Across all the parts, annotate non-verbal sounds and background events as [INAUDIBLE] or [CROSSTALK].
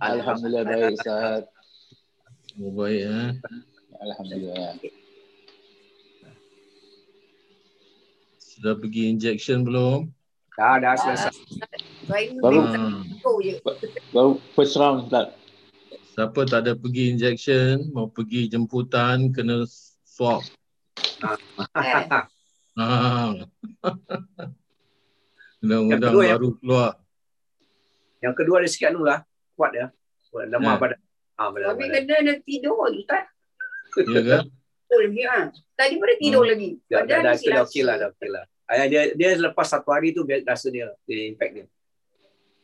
Alhamdulillah baik Ustaz. Oh, baik eh. Alhamdulillah. Sudah pergi injection belum? Dah, dah selesai. Baru- je. Baru first round Ustaz. Siapa tak ada pergi injection, mau pergi jemputan, kena swab. [LAUGHS] Ha. Undang-undang kedua yang- baru keluar. Yang kedua ada sikit anu lah. Kuat dia. Kuat lemah Ya. badan. Ah, badan, Tapi badan. kena nak tidur lagi tak? Ya ke? Betul lagi ha. Tadi pada tidur lagi. Dah, dah, Badan dah, dah rasa. okey lah, dah okey lah. Ah, dia, dia lepas satu hari tu dia rasa dia, dia impact dia.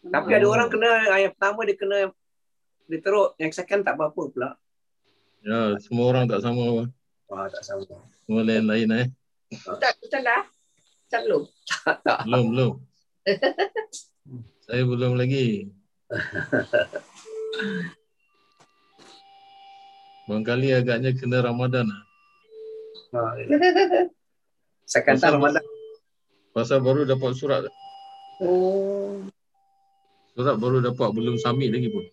Tapi ada Oh. orang kena, ah, yang pertama dia kena, dia teruk, yang second tak apa-apa pula. Ya, semua orang tak sama. Wah, tak sama. Semua lain-lain eh. Ustaz, Ustaz dah? Ustaz belum? Tak, tak. Belum, belum. [LAUGHS] Saya belum lagi. [LAUGHS] Barangkali agaknya kena Ramadan lah. Ah, second time Ramadan. Pasal baru dapat surat. Oh. Surat baru dapat, belum submit lagi pun.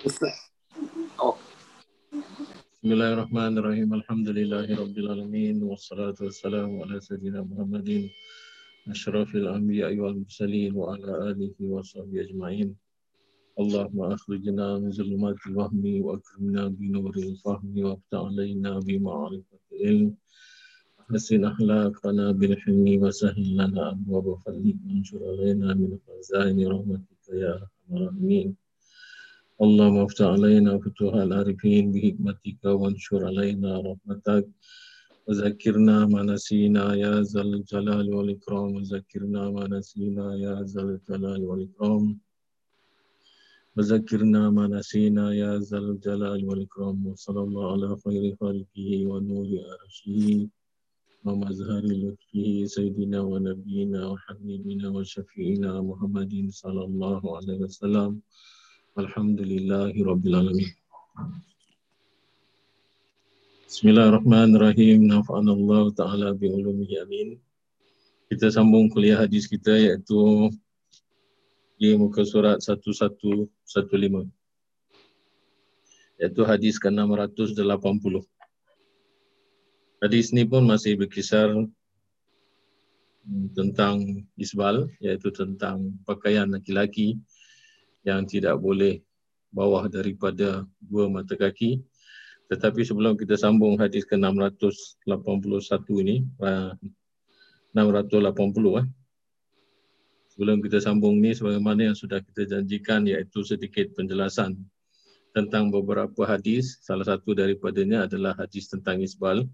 Bismillahirrahmanirrahim. بسم الله الرحمن الرحيم الحمد لله رب العالمين والصلاة والسلام على سيدنا محمد أشرف الأنبياء والمرسلين وعلى آله وصحبه أجمعين اللهم أخرجنا من ظلمات الوهم وأكرمنا بنور الفهم وافتح علينا بمعرفة العلم حسن أخلاقنا بالحلم وسهل لنا أبواب فضلك وانشر علينا من خزائن رحمتك يا أرحم الراحمين اللهم افتح علينا فتوح العارفين بحكمتك وانشر علينا رحمتك. وذكرنا ما نسينا يا ذا الجلال والإكرام. وذكرنا ما نسينا يا ذا الجلال والإكرام. وذكرنا ما نسينا يا ذا الجلال والإكرام. وصلى الله على خير خلقه ونور عرشه ومظهر لطفه سيدنا ونبينا وحبيبنا وشفيعنا محمد صلى الله عليه وسلم. Alhamdulillahi Rabbil Alamin. Bismillahirrahmanirrahim. Nafa'anallahu ta'ala bi'ulumihi amin. Kita sambung kuliah hadis kita iaitu di muka surat 1115. Iaitu hadis ke-680. Hadis ni pun masih berkisar hmm, tentang isbal iaitu tentang pakaian laki-laki yang tidak boleh bawah daripada dua mata kaki. Tetapi sebelum kita sambung hadis ke-681 ini, ah, 680 eh. Sebelum kita sambung ni sebagaimana yang sudah kita janjikan iaitu sedikit penjelasan tentang beberapa hadis. Salah satu daripadanya adalah hadis tentang isbal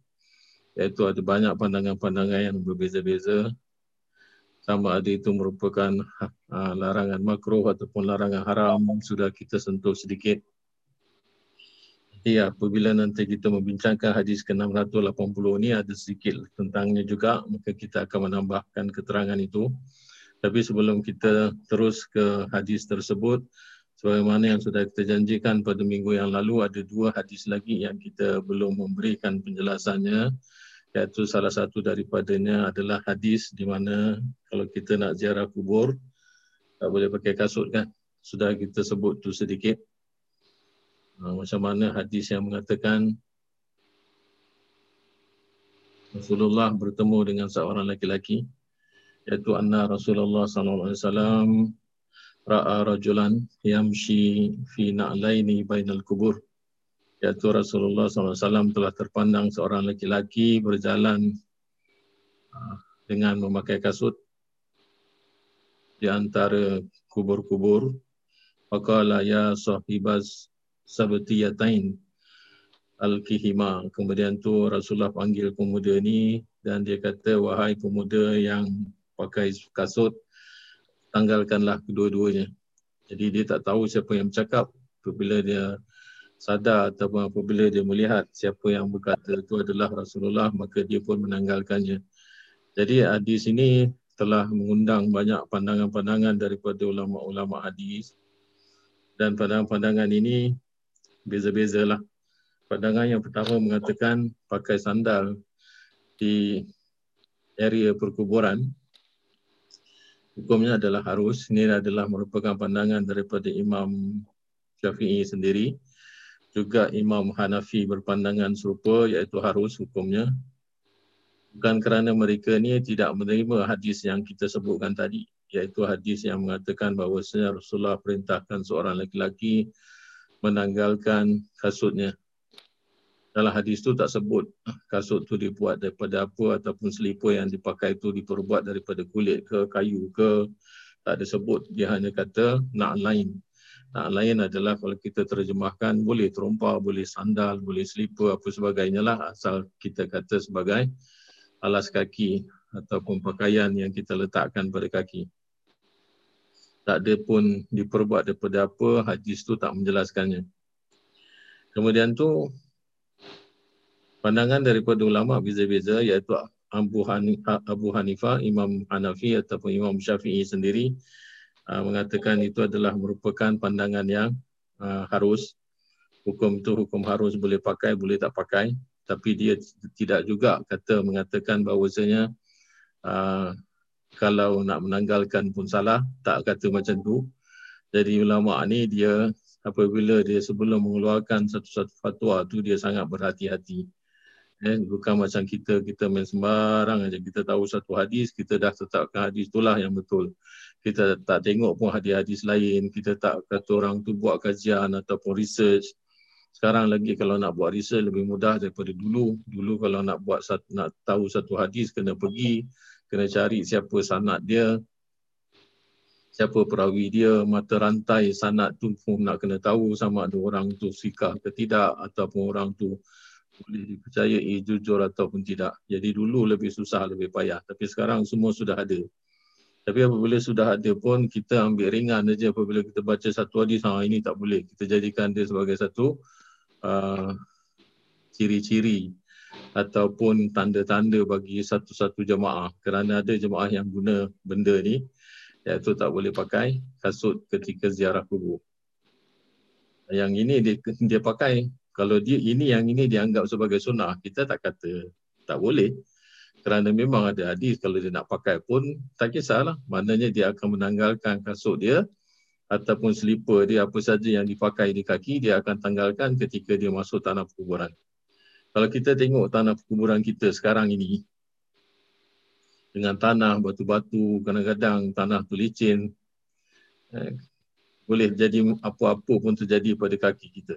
iaitu ada banyak pandangan-pandangan yang berbeza-beza sama ada itu merupakan uh, larangan makruh ataupun larangan haram sudah kita sentuh sedikit. Jadi apabila nanti kita membincangkan hadis ke-680 ini ada sedikit tentangnya juga maka kita akan menambahkan keterangan itu. Tapi sebelum kita terus ke hadis tersebut sebagaimana yang sudah kita janjikan pada minggu yang lalu ada dua hadis lagi yang kita belum memberikan penjelasannya iaitu salah satu daripadanya adalah hadis di mana kalau kita nak ziarah kubur tak boleh pakai kasut kan? Sudah kita sebut tu sedikit. Ha, macam mana hadis yang mengatakan Rasulullah bertemu dengan seorang lelaki iaitu anna Rasulullah sallallahu alaihi wasallam ra'a rajulan yamshi fi na'laini bainal kubur. Iaitu Rasulullah SAW telah terpandang seorang lelaki berjalan uh, dengan memakai kasut di antara kubur-kubur. Faqala ya sahibas sabtiyatain al-kihima. Kemudian tu Rasulullah panggil pemuda ni dan dia kata wahai pemuda yang pakai kasut tanggalkanlah kedua-duanya. Jadi dia tak tahu siapa yang bercakap apabila dia sadar ataupun apabila dia melihat siapa yang berkata itu adalah Rasulullah maka dia pun menanggalkannya. Jadi hadis ini telah mengundang banyak pandangan-pandangan daripada ulama-ulama hadis. Dan pandangan-pandangan ini beza-bezalah. Pandangan yang pertama mengatakan pakai sandal di area perkuburan. Hukumnya adalah harus. Ini adalah merupakan pandangan daripada Imam Syafi'i sendiri. Juga Imam Hanafi berpandangan serupa iaitu harus hukumnya bukan kerana mereka ni tidak menerima hadis yang kita sebutkan tadi iaitu hadis yang mengatakan bahawa Rasulullah perintahkan seorang lelaki menanggalkan kasutnya. Dalam hadis tu tak sebut kasut tu dibuat daripada apa ataupun selipar yang dipakai tu diperbuat daripada kulit ke kayu ke tak ada sebut. Dia hanya kata nak lain. Nak lain adalah kalau kita terjemahkan boleh terompa boleh sandal boleh selipar apa sebagainya lah asal kita kata sebagai alas kaki ataupun pakaian yang kita letakkan pada kaki. Tak ada pun diperbuat daripada apa hadis tu tak menjelaskannya. Kemudian tu pandangan daripada ulama beza-beza iaitu Abu Hanifah, Abu Hanifah, Imam Hanafi ataupun Imam Syafi'i sendiri uh, mengatakan itu adalah merupakan pandangan yang uh, harus. Hukum itu hukum harus boleh pakai boleh tak pakai tapi dia tidak juga kata mengatakan bahawasanya uh, kalau nak menanggalkan pun salah tak kata macam tu jadi ulama ni dia apabila dia sebelum mengeluarkan satu-satu fatwa tu dia sangat berhati-hati Eh, bukan macam kita, kita main sembarang aja. Kita tahu satu hadis, kita dah tetapkan hadis itulah yang betul. Kita tak tengok pun hadis-hadis lain. Kita tak kata orang tu buat kajian ataupun research. Sekarang lagi kalau nak buat research lebih mudah daripada dulu. Dulu kalau nak buat nak tahu satu hadis kena pergi, kena cari siapa sanad dia, siapa perawi dia, mata rantai sanad tu pun nak kena tahu sama ada orang tu sikah ke tidak ataupun orang tu boleh dipercayai jujur ataupun tidak. Jadi dulu lebih susah, lebih payah. Tapi sekarang semua sudah ada. Tapi apabila sudah ada pun, kita ambil ringan saja apabila kita baca satu hadis, ha, ini tak boleh. Kita jadikan dia sebagai satu uh, ciri-ciri ataupun tanda-tanda bagi satu-satu jemaah. Kerana ada jemaah yang guna benda ni, iaitu tak boleh pakai kasut ketika ziarah kubur. Yang ini dia, dia pakai kalau dia ini yang ini dianggap sebagai sunnah, kita tak kata tak boleh. Kerana memang ada hadis kalau dia nak pakai pun tak kisahlah. Maknanya dia akan menanggalkan kasut dia ataupun selipar dia apa saja yang dipakai di kaki dia akan tanggalkan ketika dia masuk tanah perkuburan. Kalau kita tengok tanah perkuburan kita sekarang ini dengan tanah batu-batu kadang-kadang tanah tu licin eh, boleh jadi apa-apa pun terjadi pada kaki kita.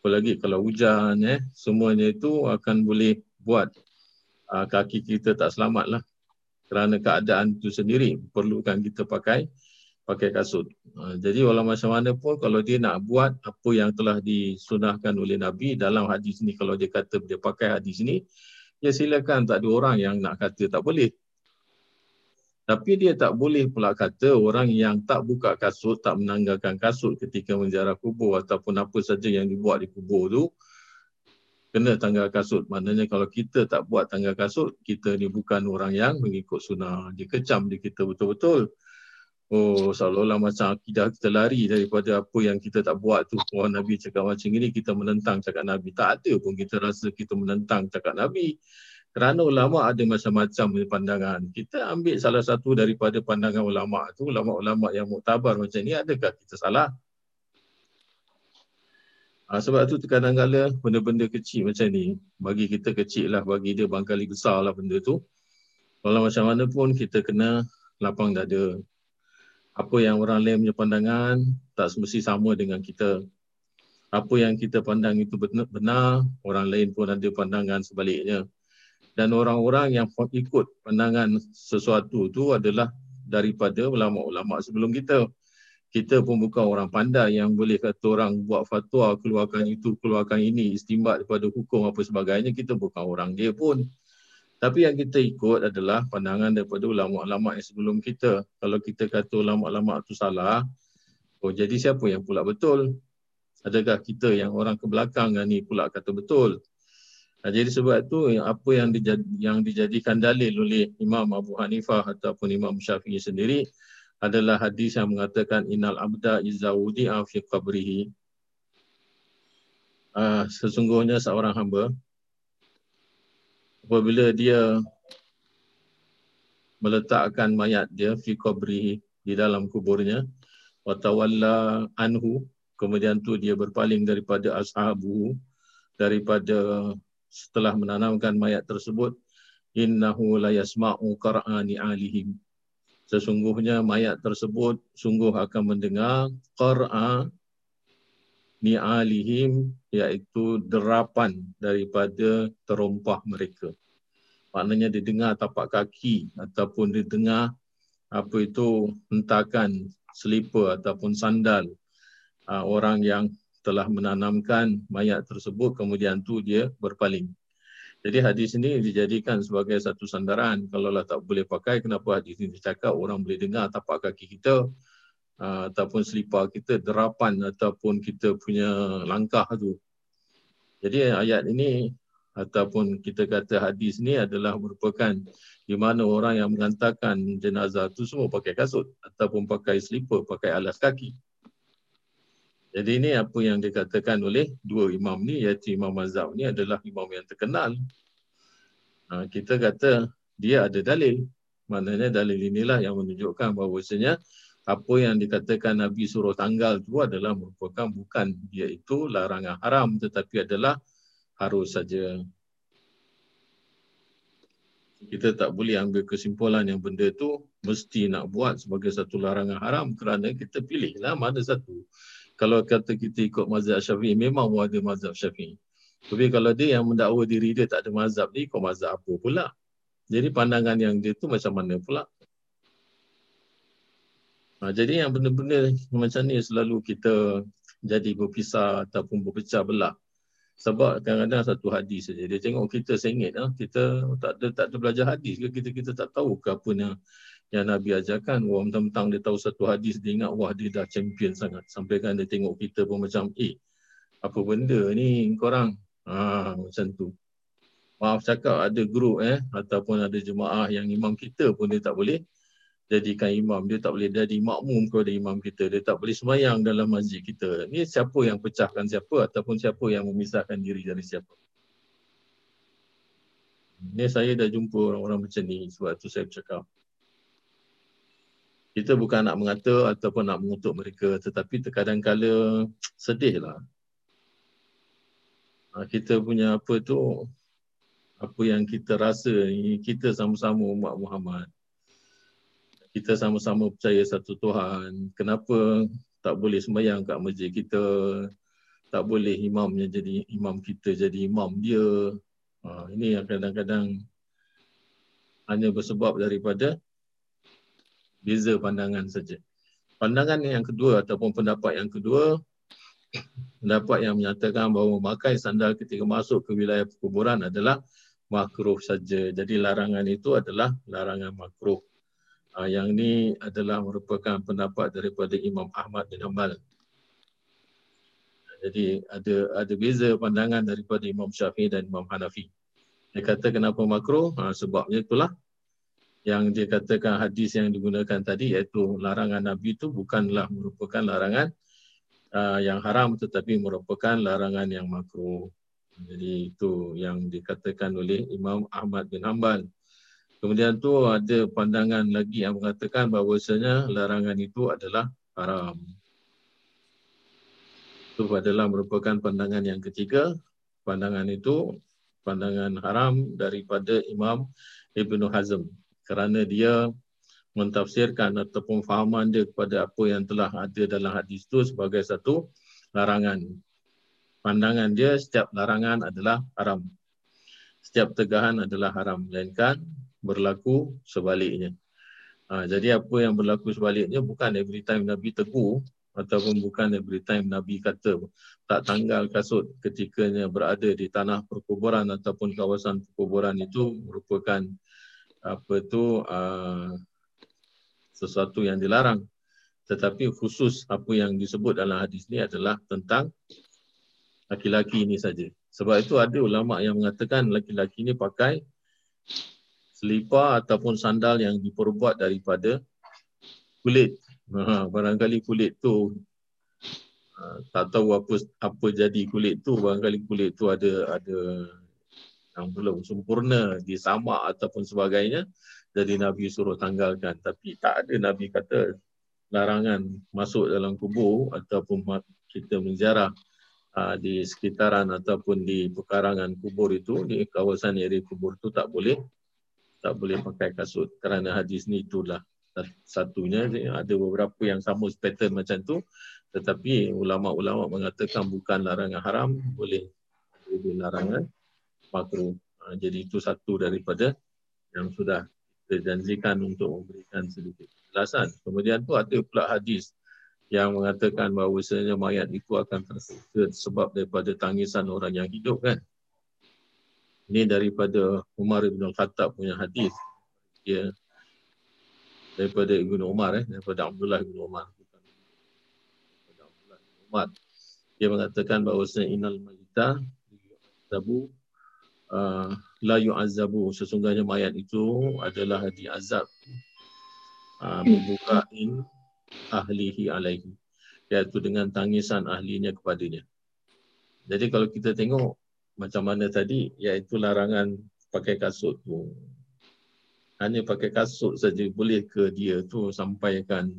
Apalagi kalau hujan eh semuanya itu akan boleh buat uh, kaki kita tak selamat lah kerana keadaan itu sendiri perlukan kita pakai pakai kasut. Uh, jadi walau macam mana pun kalau dia nak buat apa yang telah disunahkan oleh Nabi dalam hadis ni kalau dia kata dia pakai hadis ni ya silakan tak ada orang yang nak kata tak boleh. Tapi dia tak boleh pula kata orang yang tak buka kasut, tak menanggalkan kasut ketika menziarah kubur ataupun apa saja yang dibuat di kubur tu, kena tanggal kasut. Maknanya kalau kita tak buat tanggal kasut, kita ni bukan orang yang mengikut sunnah. Dia kecam di kita betul-betul. Oh, seolah-olah macam akidah kita lari daripada apa yang kita tak buat tu. Orang Nabi cakap macam ini, kita menentang cakap Nabi. Tak ada pun kita rasa kita menentang cakap Nabi. Kerana ulama ada macam-macam pandangan. Kita ambil salah satu daripada pandangan ulama tu, ulama-ulama yang muktabar macam ni, adakah kita salah? Ha, sebab tu kadang-kadang benda-benda kecil macam ni, bagi kita kecil lah, bagi dia bangkali besar lah benda tu. Kalau macam mana pun kita kena lapang dada. Apa yang orang lain punya pandangan tak semesti sama dengan kita. Apa yang kita pandang itu benar, orang lain pun ada pandangan sebaliknya dan orang-orang yang ikut pandangan sesuatu itu adalah daripada ulama-ulama sebelum kita. Kita pun bukan orang pandai yang boleh kata orang buat fatwa keluarkan itu, keluarkan ini, istimbat daripada hukum apa sebagainya. Kita bukan orang dia pun. Tapi yang kita ikut adalah pandangan daripada ulama-ulama yang sebelum kita. Kalau kita kata ulama-ulama itu salah, oh jadi siapa yang pula betul? Adakah kita yang orang ke belakang ni pula kata betul? Nah, jadi sebab itu apa yang dijad, yang dijadikan dalil oleh Imam Abu Hanifah ataupun Imam Syafi'i sendiri adalah hadis yang mengatakan innal abda izawudi fi qabrihi. Uh, sesungguhnya seorang hamba apabila dia meletakkan mayat dia fi qabri di dalam kuburnya wa tawalla anhu kemudian tu dia berpaling daripada ashabu daripada setelah menanamkan mayat tersebut innahu la yasma'u qur'ani alihim sesungguhnya mayat tersebut sungguh akan mendengar qur'a ni alihim iaitu derapan daripada terompah mereka maknanya didengar tapak kaki ataupun didengar apa itu hentakan selipar ataupun sandal uh, orang yang telah menanamkan mayat tersebut kemudian tu dia berpaling jadi hadis ini dijadikan sebagai satu sandaran. Kalau lah tak boleh pakai, kenapa hadis ini dicakap orang boleh dengar tapak kaki kita uh, ataupun selipar kita, derapan ataupun kita punya langkah tu. Jadi ayat ini ataupun kita kata hadis ni adalah merupakan di mana orang yang mengantarkan jenazah tu semua pakai kasut ataupun pakai selipar, pakai alas kaki. Jadi ini apa yang dikatakan oleh dua imam ni iaitu Imam Mazhab ni adalah imam yang terkenal. Ha, kita kata dia ada dalil. Maknanya dalil inilah yang menunjukkan bahawasanya apa yang dikatakan Nabi suruh tanggal tu adalah merupakan bukan dia itu larangan haram tetapi adalah harus saja. Kita tak boleh ambil kesimpulan yang benda tu mesti nak buat sebagai satu larangan haram kerana kita pilihlah mana satu kalau kata kita ikut mazhab syafi'i, memang ada mazhab syafi'i. Tapi kalau dia yang mendakwa diri dia tak ada mazhab ni, ikut mazhab apa pula? Jadi pandangan yang dia tu macam mana pula? Ha, jadi yang benda-benda macam ni selalu kita jadi berpisah ataupun berpecah belah. Sebab kadang-kadang satu hadis saja. Dia tengok kita sengit. Ha? Kita tak ada, tak ada belajar hadis ke? Kita, kita tak tahu ke apa yang yang Nabi ajarkan wah mentang-mentang dia tahu satu hadis dia ingat wah dia dah champion sangat sampai kan dia tengok kita pun macam eh apa benda ni korang ha, macam tu maaf cakap ada group eh ataupun ada jemaah yang imam kita pun dia tak boleh jadikan imam. Dia tak boleh jadi makmum kepada imam kita. Dia tak boleh semayang dalam masjid kita. Ni siapa yang pecahkan siapa ataupun siapa yang memisahkan diri dari siapa? Ni saya dah jumpa orang-orang macam ni sebab tu saya cakap kita bukan nak mengata ataupun nak mengutuk mereka tetapi terkadang kala [TSK] sedih lah. Ha, kita punya apa tu? Apa yang kita rasa ni kita sama-sama umat Muhammad kita sama-sama percaya satu Tuhan kenapa tak boleh sembahyang kat masjid kita tak boleh imamnya jadi imam kita jadi imam dia ha, ini yang kadang-kadang hanya bersebab daripada beza pandangan saja. Pandangan yang kedua ataupun pendapat yang kedua, [COUGHS] pendapat yang menyatakan bahawa memakai sandal ketika masuk ke wilayah perkuburan adalah makruh saja. Jadi larangan itu adalah larangan makruh. Uh, yang ini adalah merupakan pendapat daripada Imam Ahmad bin Hanbal. Jadi ada ada beza pandangan daripada Imam Syafi'i dan Imam Hanafi. Dia kata kenapa makruh? Ha, sebabnya itulah yang dikatakan hadis yang digunakan tadi iaitu larangan Nabi itu bukanlah merupakan larangan uh, yang haram tetapi merupakan larangan yang makruh. Jadi itu yang dikatakan oleh Imam Ahmad bin Hanbal. Kemudian tu ada pandangan lagi yang mengatakan bahawasanya larangan itu adalah haram. Itu adalah merupakan pandangan yang ketiga. Pandangan itu pandangan haram daripada Imam Ibn Hazm kerana dia mentafsirkan ataupun fahaman dia kepada apa yang telah ada dalam hadis itu sebagai satu larangan. Pandangan dia setiap larangan adalah haram. Setiap tegahan adalah haram. Melainkan berlaku sebaliknya. Ha, jadi apa yang berlaku sebaliknya bukan every time Nabi tegur ataupun bukan every time Nabi kata. Tak tanggal kasut ketikanya berada di tanah perkuburan ataupun kawasan perkuburan itu merupakan apa tu uh, sesuatu yang dilarang. Tetapi khusus apa yang disebut dalam hadis ni adalah tentang laki-laki ini saja. Sebab itu ada ulama yang mengatakan laki-laki ini pakai selipar ataupun sandal yang diperbuat daripada kulit. Ha, barangkali kulit tu uh, tak tahu apa apa jadi kulit tu. Barangkali kulit tu ada ada yang belum sempurna disamak ataupun sebagainya jadi Nabi suruh tanggalkan. Tapi tak ada Nabi kata larangan masuk dalam kubur ataupun kita menziarah uh, di sekitaran ataupun di pekarangan kubur itu, di kawasan area kubur itu tak boleh tak boleh pakai kasut kerana hadis ni itulah satunya ada beberapa yang sama pattern macam tu tetapi ulama-ulama mengatakan bukan larangan haram boleh jadi larangan makruh Ha, jadi itu satu daripada yang sudah kita janjikan untuk memberikan sedikit penjelasan. Kemudian tu ada pula hadis yang mengatakan bahawa sebenarnya mayat itu akan tersiksa sebab daripada tangisan orang yang hidup kan. Ini daripada Umar bin Khattab punya hadis. Dia daripada Ibnu Umar eh daripada Abdullah bin Umar bukan daripada Abdullah bin Umar. Dia mengatakan bahawa innal mayita tabu uh, la yu'azzabu sesungguhnya mayat itu adalah diazab uh, membukain ahlihi alaihi iaitu dengan tangisan ahlinya kepadanya. Jadi kalau kita tengok macam mana tadi iaitu larangan pakai kasut tu. Hanya pakai kasut saja boleh ke dia tu sampaikan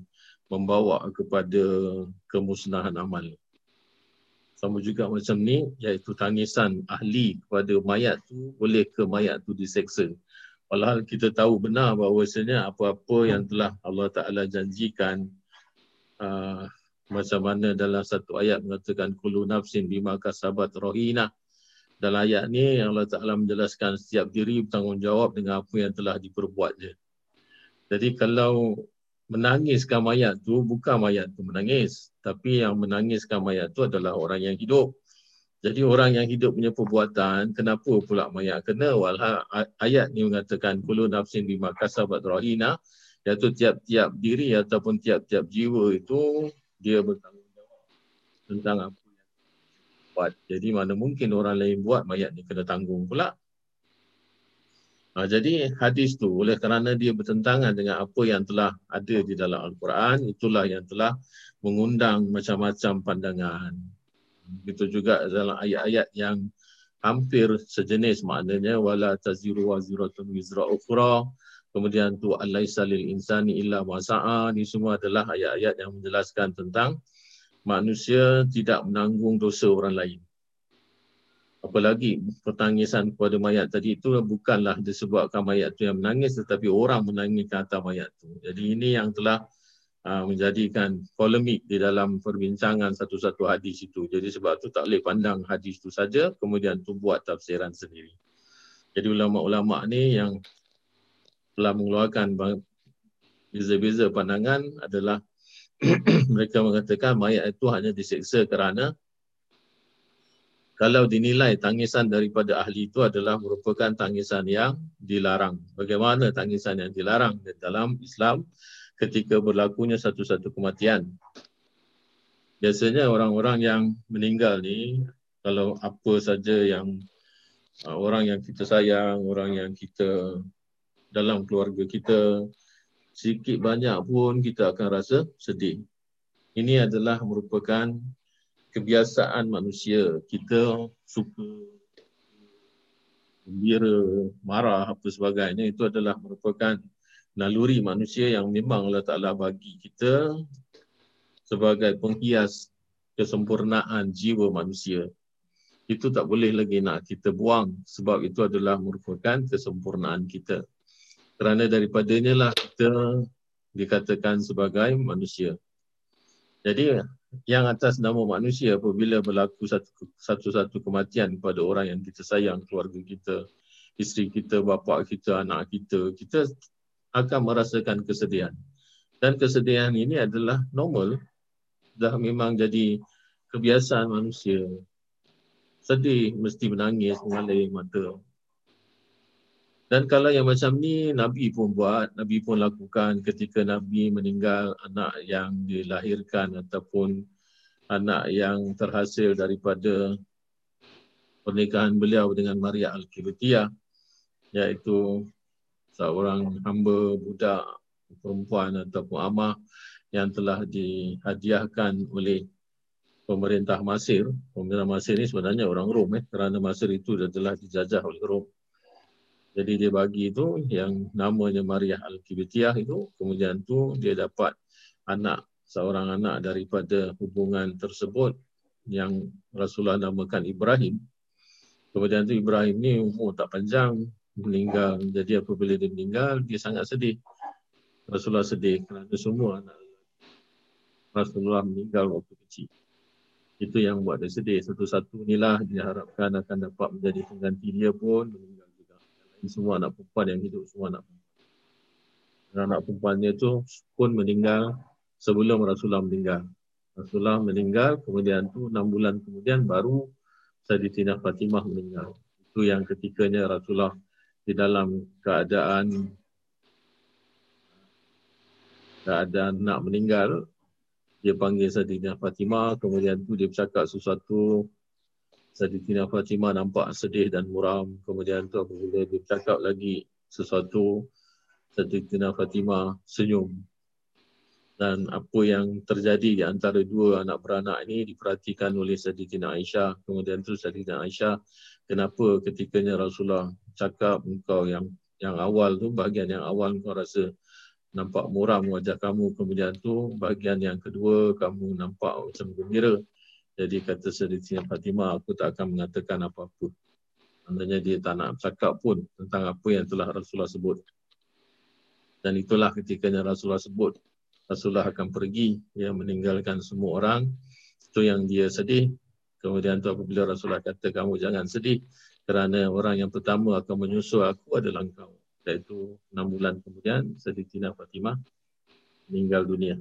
membawa kepada kemusnahan amal. Sama juga macam ni, iaitu tangisan ahli kepada mayat tu, boleh ke mayat tu diseksa. Walhal kita tahu benar bahawasanya apa-apa yang telah Allah Ta'ala janjikan uh, macam mana dalam satu ayat mengatakan kulu nafsin bima kasabat rohina. Dalam ayat ni Allah Ta'ala menjelaskan setiap diri bertanggungjawab dengan apa yang telah diperbuat je. Jadi kalau menangiskan mayat tu bukan mayat tu menangis. Tapi yang menangiskan mayat tu adalah orang yang hidup. Jadi orang yang hidup punya perbuatan kenapa pula mayat kena? Walha ayat ni mengatakan kullu nafsin bima kasabat rahina. Iaitu tiap-tiap diri ataupun tiap-tiap jiwa itu dia bertanggungjawab tentang apa buat jadi mana mungkin orang lain buat mayat ni kena tanggung pula. Ha, jadi hadis tu oleh kerana dia bertentangan dengan apa yang telah ada di dalam Al-Quran, itulah yang telah mengundang macam-macam pandangan. Begitu juga dalam ayat-ayat yang hampir sejenis maknanya wala taziru waziratun wizra ukhra. Kemudian tu alaisa lil insani illa ma sa'a ni semua adalah ayat-ayat yang menjelaskan tentang manusia tidak menanggung dosa orang lain apalagi pertangisan kepada mayat tadi itu bukanlah disebabkan mayat itu yang menangis tetapi orang menangis ke atas mayat itu. Jadi ini yang telah uh, menjadikan polemik di dalam perbincangan satu-satu hadis itu. Jadi sebab itu tak boleh pandang hadis itu saja kemudian tu buat tafsiran sendiri. Jadi ulama-ulama ni yang telah mengeluarkan beza-beza pandangan adalah [CLEARS THROAT] mereka mengatakan mayat itu hanya diseksa kerana kalau dinilai tangisan daripada ahli itu adalah merupakan tangisan yang dilarang. Bagaimana tangisan yang dilarang di dalam Islam ketika berlakunya satu-satu kematian? Biasanya orang-orang yang meninggal ni kalau apa saja yang uh, orang yang kita sayang, orang yang kita dalam keluarga kita sedikit banyak pun kita akan rasa sedih. Ini adalah merupakan kebiasaan manusia kita suka gembira, marah apa sebagainya itu adalah merupakan naluri manusia yang memang Allah Ta'ala bagi kita sebagai penghias kesempurnaan jiwa manusia. Itu tak boleh lagi nak kita buang sebab itu adalah merupakan kesempurnaan kita. Kerana daripadanya lah kita dikatakan sebagai manusia. Jadi yang atas nama manusia apabila berlaku satu satu kematian kepada orang yang kita sayang, keluarga kita, isteri kita, bapa kita, anak kita, kita akan merasakan kesedihan. Dan kesedihan ini adalah normal, dah memang jadi kebiasaan manusia. Sedih, mesti menangis, mengalir mata. Dan kalau yang macam ni Nabi pun buat, Nabi pun lakukan ketika Nabi meninggal anak yang dilahirkan ataupun anak yang terhasil daripada pernikahan beliau dengan Maria Al-Kibtiyah iaitu seorang hamba budak perempuan ataupun amah yang telah dihadiahkan oleh pemerintah Mesir. Pemerintah Mesir ini sebenarnya orang Rom eh kerana Mesir itu adalah dijajah oleh Rom. Jadi dia bagi itu yang namanya Maria Al-Kibitiyah itu. Kemudian tu dia dapat anak, seorang anak daripada hubungan tersebut yang Rasulullah namakan Ibrahim. Kemudian tu Ibrahim ni umur tak panjang, meninggal. Jadi apabila dia meninggal, dia sangat sedih. Rasulullah sedih kerana semua anak Rasulullah meninggal waktu kecil. Itu yang buat dia sedih. Satu-satu inilah diharapkan akan dapat menjadi pengganti dia pun meninggal juga. Semua anak perempuan yang hidup, semua anak perempuan. Dan anak perempuannya tu pun meninggal sebelum Rasulullah meninggal. Rasulullah meninggal, kemudian tu enam bulan kemudian baru Sayyidina Fatimah meninggal. Itu yang ketikanya Rasulullah di dalam keadaan keadaan nak meninggal dia panggil Sayyidina Fatimah kemudian tu dia bercakap sesuatu Sayyidina Fatimah nampak sedih dan muram. Kemudian tu apabila dia bercakap lagi sesuatu Sayyidina Fatimah senyum. Dan apa yang terjadi di antara dua anak beranak ini diperhatikan oleh Sayyidina Aisyah. Kemudian tu Sayyidina Aisyah kenapa ketikanya Rasulullah cakap engkau yang yang awal tu bahagian yang awal kau rasa nampak muram wajah kamu. Kemudian tu bahagian yang kedua kamu nampak macam gembira jadi kata Sayyidina Fatimah aku tak akan mengatakan apa-apa. Andainya dia tak nak cakap pun tentang apa yang telah Rasulullah sebut. Dan itulah ketikanya Rasulullah sebut. Rasulullah akan pergi ya meninggalkan semua orang. Itu yang dia sedih. Kemudian tu apabila Rasulullah kata kamu jangan sedih kerana orang yang pertama akan menyusul aku adalah engkau. Iaitu enam bulan kemudian Sayyidina Fatimah meninggal dunia.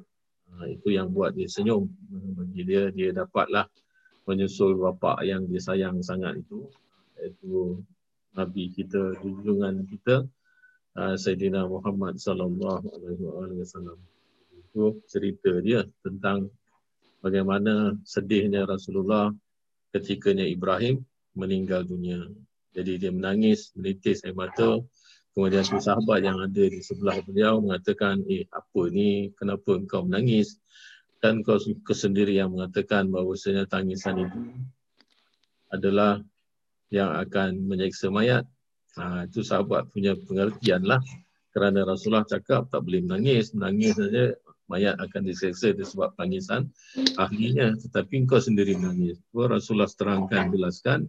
Ha, itu yang buat dia senyum. Bagi dia, dia dapatlah menyusul bapa yang dia sayang sangat itu. Iaitu Nabi kita, junjungan kita, uh, Sayyidina Muhammad sallallahu alaihi wasallam. Itu cerita dia tentang bagaimana sedihnya Rasulullah ketikanya Ibrahim meninggal dunia. Jadi dia menangis, menitis air mata, Kemudian sahabat yang ada di sebelah beliau mengatakan, eh apa ni, kenapa engkau menangis? Dan kau kesendiri yang mengatakan bahawasanya tangisan itu adalah yang akan menyeksa mayat. Ha, itu sahabat punya pengertian lah. Kerana Rasulullah cakap tak boleh menangis. Menangis saja mayat akan diseksa disebab tangisan ahlinya. Tetapi engkau sendiri menangis. Rasulullah terangkan, jelaskan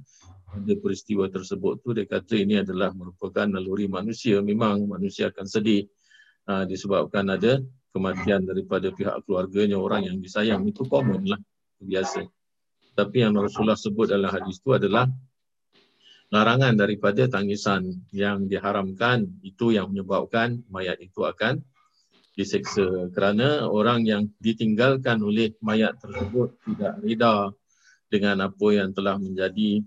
pada peristiwa tersebut tu dia kata ini adalah merupakan naluri manusia. Memang manusia akan sedih uh, disebabkan ada kematian daripada pihak keluarganya orang yang disayang. Itu common lah biasa. Tapi yang Rasulullah sebut dalam hadis itu adalah larangan daripada tangisan yang diharamkan itu yang menyebabkan mayat itu akan diseksa. Kerana orang yang ditinggalkan oleh mayat tersebut tidak reda dengan apa yang telah menjadi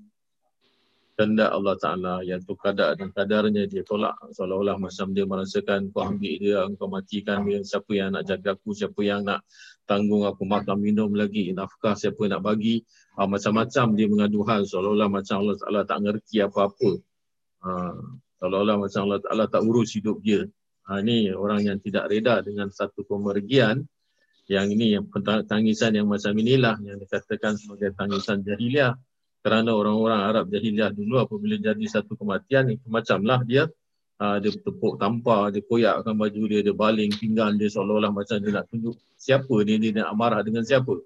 kehendak Allah Ta'ala yang tu kadar dan kadarnya dia tolak. Seolah-olah macam dia merasakan kau ambil dia, kau matikan dia. Siapa yang nak jaga aku, siapa yang nak tanggung aku? Makan minum lagi. Nafkah siapa nak bagi? Ha, macam-macam dia mengadu hal. Seolah-olah macam Allah Ta'ala tak ngerti apa-apa. Ha, seolah-olah macam Allah Ta'ala tak urus hidup dia. Ini orang yang tidak reda dengan satu pemergian. Yang ini yang tangisan yang macam inilah yang dikatakan sebagai tangisan jahiliah kerana orang-orang Arab jahiliah dulu apabila jadi satu kematian ni macamlah dia uh, dia tepuk tampar dia koyakkan baju dia dia baling pinggan dia seolah-olah macam dia nak tunjuk siapa ni dia nak marah dengan siapa.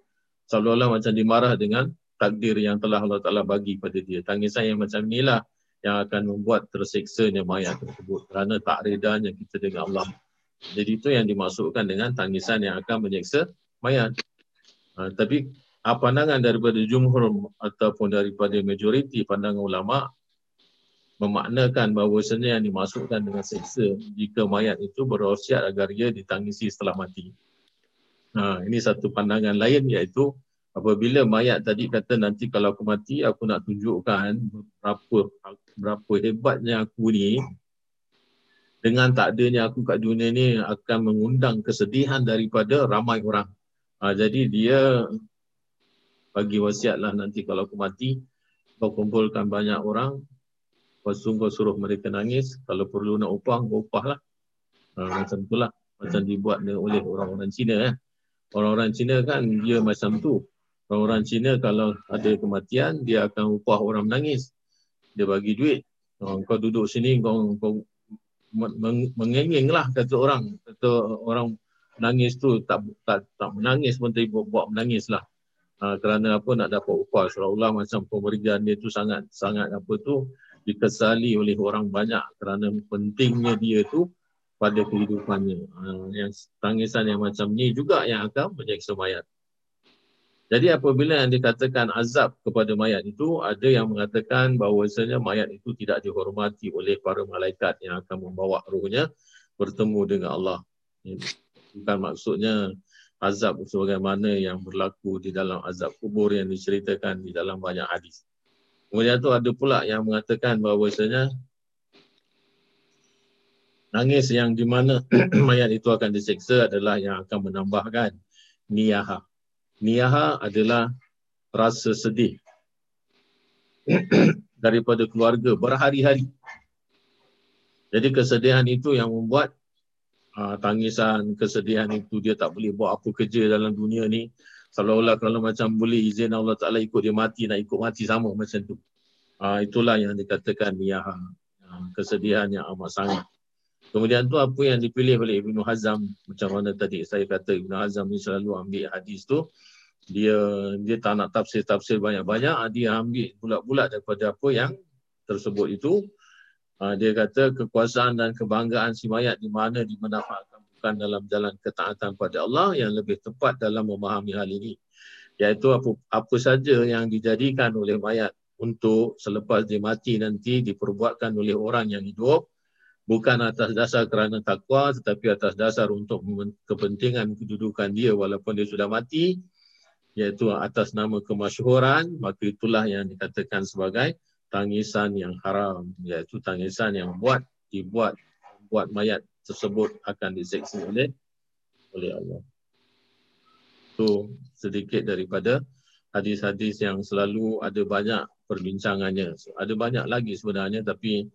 Seolah-olah macam dia marah dengan takdir yang telah Allah Taala bagi pada dia. Tangisan yang macam inilah yang akan membuat terseksanya mayat tersebut. Kerana tak redanya kita dengan Allah. Jadi itu yang dimasukkan dengan tangisan yang akan menyeksa mayat. Uh, tapi pandangan daripada jumhur ataupun daripada majoriti pandangan ulama memaknakan bahawasanya yang dimasukkan dengan seksa jika mayat itu berwasiat agar ia ditangisi setelah mati. Ha, ini satu pandangan lain iaitu apabila mayat tadi kata nanti kalau aku mati aku nak tunjukkan berapa berapa hebatnya aku ni dengan tak adanya aku kat dunia ni akan mengundang kesedihan daripada ramai orang. Ha, jadi dia bagi wasiatlah nanti kalau aku mati kau kumpulkan banyak orang lepas kau suruh mereka nangis. Kalau perlu nak upah kau upah lah ha, macam itulah macam dibuat oleh orang-orang Cina eh. orang-orang Cina kan dia macam tu. Orang-orang Cina kalau ada kematian dia akan upah orang menangis dia bagi duit. Oh, kau duduk sini kau kau meng- mengengeng lah kata orang. Kata orang menangis tu tak tak tak menangis pun tapi buat, buat menangis lah uh, kerana apa nak dapat upah seolah-olah macam pemberian dia tu sangat sangat apa tu dikesali oleh orang banyak kerana pentingnya dia tu pada kehidupannya uh, yang tangisan yang macam ni juga yang akan menyeksa mayat jadi apabila yang dikatakan azab kepada mayat itu, ada yang mengatakan bahawasanya mayat itu tidak dihormati oleh para malaikat yang akan membawa rohnya bertemu dengan Allah. Bukan maksudnya azab sebagaimana yang berlaku di dalam azab kubur yang diceritakan di dalam banyak hadis. Kemudian itu ada pula yang mengatakan bahawasanya nangis yang di mana [CLEARS THROAT] mayat itu akan diseksa adalah yang akan menambahkan niyahah niyaha adalah rasa sedih [CLEARS THROAT] daripada keluarga berhari-hari. Jadi kesedihan itu yang membuat uh, tangisan, kesedihan itu dia tak boleh buat apa kerja dalam dunia ni. Seolah-olah kalau macam boleh izin Allah Ta'ala ikut dia mati, nak ikut mati sama macam tu. Uh, itulah yang dikatakan. Uh, kesedihan yang amat sangat. Kemudian tu apa yang dipilih oleh Ibn Hazam macam mana tadi saya kata Ibn Hazam ni selalu ambil hadis tu dia dia tak nak tafsir-tafsir banyak-banyak dia ambil bulat-bulat daripada apa yang tersebut itu ah, dia kata kekuasaan dan kebanggaan si mayat di mana dimanfaatkan bukan dalam jalan ketaatan pada Allah yang lebih tepat dalam memahami hal ini. Iaitu apa apa saja yang dijadikan oleh mayat untuk selepas dia mati nanti diperbuatkan oleh orang yang hidup bukan atas dasar kerana takwa tetapi atas dasar untuk kepentingan kedudukan dia walaupun dia sudah mati iaitu atas nama kemasyhuran maka itulah yang dikatakan sebagai tangisan yang haram iaitu tangisan yang buat dibuat buat mayat tersebut akan diseksa oleh oleh Allah. Itu sedikit daripada hadis-hadis yang selalu ada banyak perbincangannya. So, ada banyak lagi sebenarnya tapi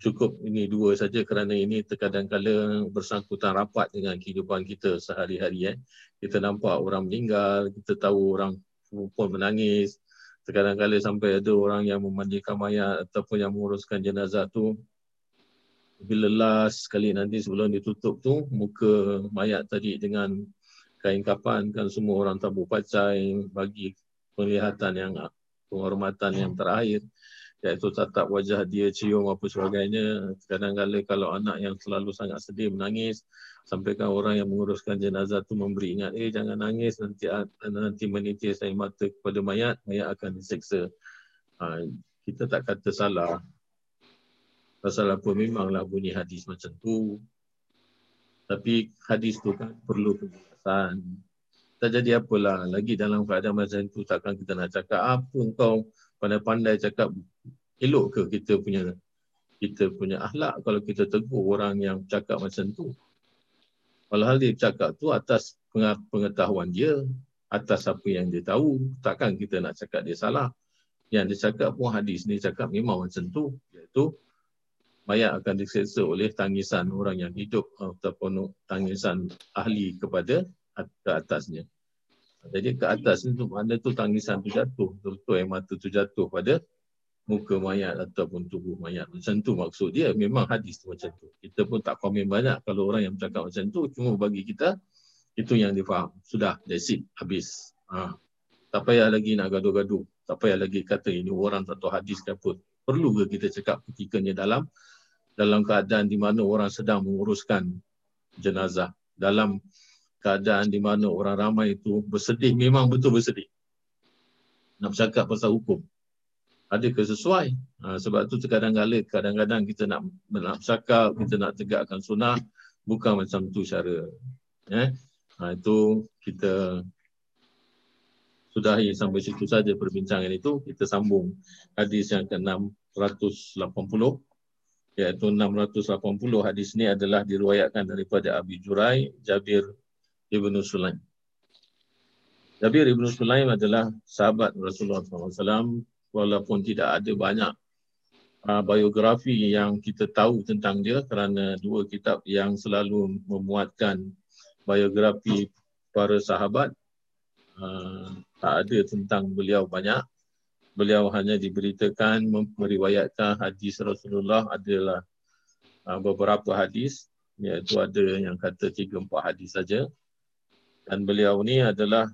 cukup ini dua saja kerana ini terkadang-kala bersangkutan rapat dengan kehidupan kita sehari-hari. Eh. Kita nampak orang meninggal, kita tahu orang pun menangis. Terkadang-kala sampai ada orang yang memandikan mayat ataupun yang menguruskan jenazah tu. Bila last sekali nanti sebelum ditutup tu, muka mayat tadi dengan kain kapan kan semua orang tabur pacai bagi penglihatan yang penghormatan yang terakhir iaitu tatap wajah dia cium apa sebagainya. Kadang-kadang kalau anak yang selalu sangat sedih menangis sampaikan orang yang menguruskan jenazah tu memberi ingat eh jangan nangis nanti nanti menitis air mata kepada mayat mayat akan diseksa. Ha, kita tak kata salah. Pasal apa? Memanglah bunyi hadis macam tu. Tapi hadis tu kan perlu penjelasan. Tak jadi apalah. Lagi dalam keadaan macam tu takkan kita nak cakap apa kau pandai-pandai cakap elok ke kita punya kita punya akhlak kalau kita tegur orang yang cakap macam tu. Walhal dia cakap tu atas pengetahuan dia, atas apa yang dia tahu, takkan kita nak cakap dia salah. Yang dia cakap pun hadis ni cakap memang macam tu, iaitu mayat akan diseksa oleh tangisan orang yang hidup ataupun tangisan ahli kepada ke atasnya. Jadi ke atas itu mana tu tangisan tu jatuh, betul air mata tu jatuh pada muka mayat ataupun tubuh mayat. Macam tu maksud dia. Memang hadis tu macam tu. Kita pun tak komen banyak kalau orang yang bercakap macam tu. Cuma bagi kita, itu yang dia faham. Sudah, that's it. Habis. Ha. Tak payah lagi nak gaduh-gaduh. Tak payah lagi kata ini orang tak tahu hadis ke apa. Perlu ke kita cakap ketika ni dalam dalam keadaan di mana orang sedang menguruskan jenazah. Dalam keadaan di mana orang ramai itu bersedih, memang betul bersedih. Nak bercakap pasal hukum. Adakah sesuai? Ha, sebab tu kadang-kadang kadang-kadang kita nak bercakap, kita nak tegakkan sunnah, bukan macam tu cara. Eh? Ha, itu kita sudahi sampai situ saja perbincangan itu. Kita sambung hadis yang ke-680 iaitu 680 hadis ini adalah diriwayatkan daripada Abi Jurai, Jabir Ibn Sulaim. Jabir Ibn Sulaim adalah sahabat Rasulullah SAW walaupun tidak ada banyak uh, biografi yang kita tahu tentang dia kerana dua kitab yang selalu memuatkan biografi para sahabat uh, tak ada tentang beliau banyak. Beliau hanya diberitakan meriwayatkan hadis Rasulullah adalah uh, beberapa hadis iaitu ada yang kata tiga empat hadis saja. Dan beliau ni adalah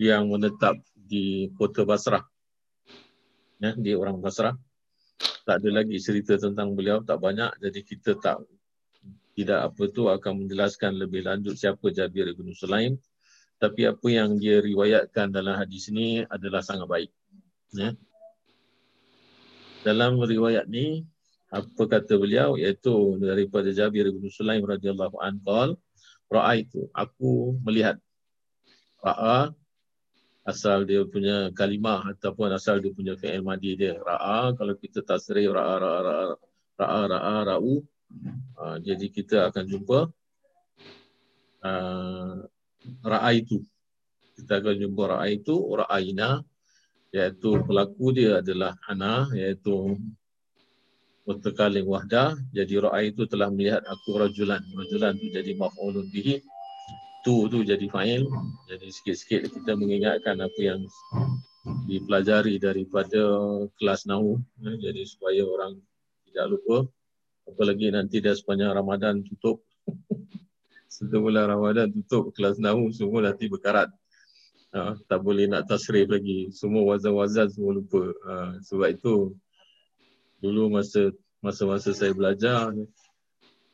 yang menetap di kota Basrah. Ya dia orang Basrah. Tak ada lagi cerita tentang beliau tak banyak. Jadi kita tak tidak apa tu akan menjelaskan lebih lanjut siapa Jabir bin Sulaim. Tapi apa yang dia riwayatkan dalam hadis ini adalah sangat baik. Ya. Dalam riwayat ni apa kata beliau? Iaitu daripada Jabir bin Sulaim radhiyallahu anhu raaitu aku melihat ra'a asal dia punya kalimah ataupun asal dia punya fi'il madi dia. Ra'a kalau kita tasrif ra'a ra'a ra'a ra'a ra'a ra'u uh, jadi kita akan jumpa uh, ra'a itu kita akan jumpa ra'a itu ra'aina iaitu pelaku dia adalah ana iaitu mutakalim wahdah jadi ra'a itu telah melihat aku rajulan. Rajulan itu jadi maf'ulun bihi tu tu jadi fa'il jadi sikit-sikit kita mengingatkan apa yang dipelajari daripada kelas nau ya, jadi supaya orang tidak lupa. Apalagi nanti dah sepanjang Ramadan tutup. [LAUGHS] Setelah Ramadan tutup kelas nau semua nanti berkarat ha, tak boleh nak tasrif lagi. Semua wazan-wazan semua lupa. Ha, sebab itu dulu masa masa-masa saya belajar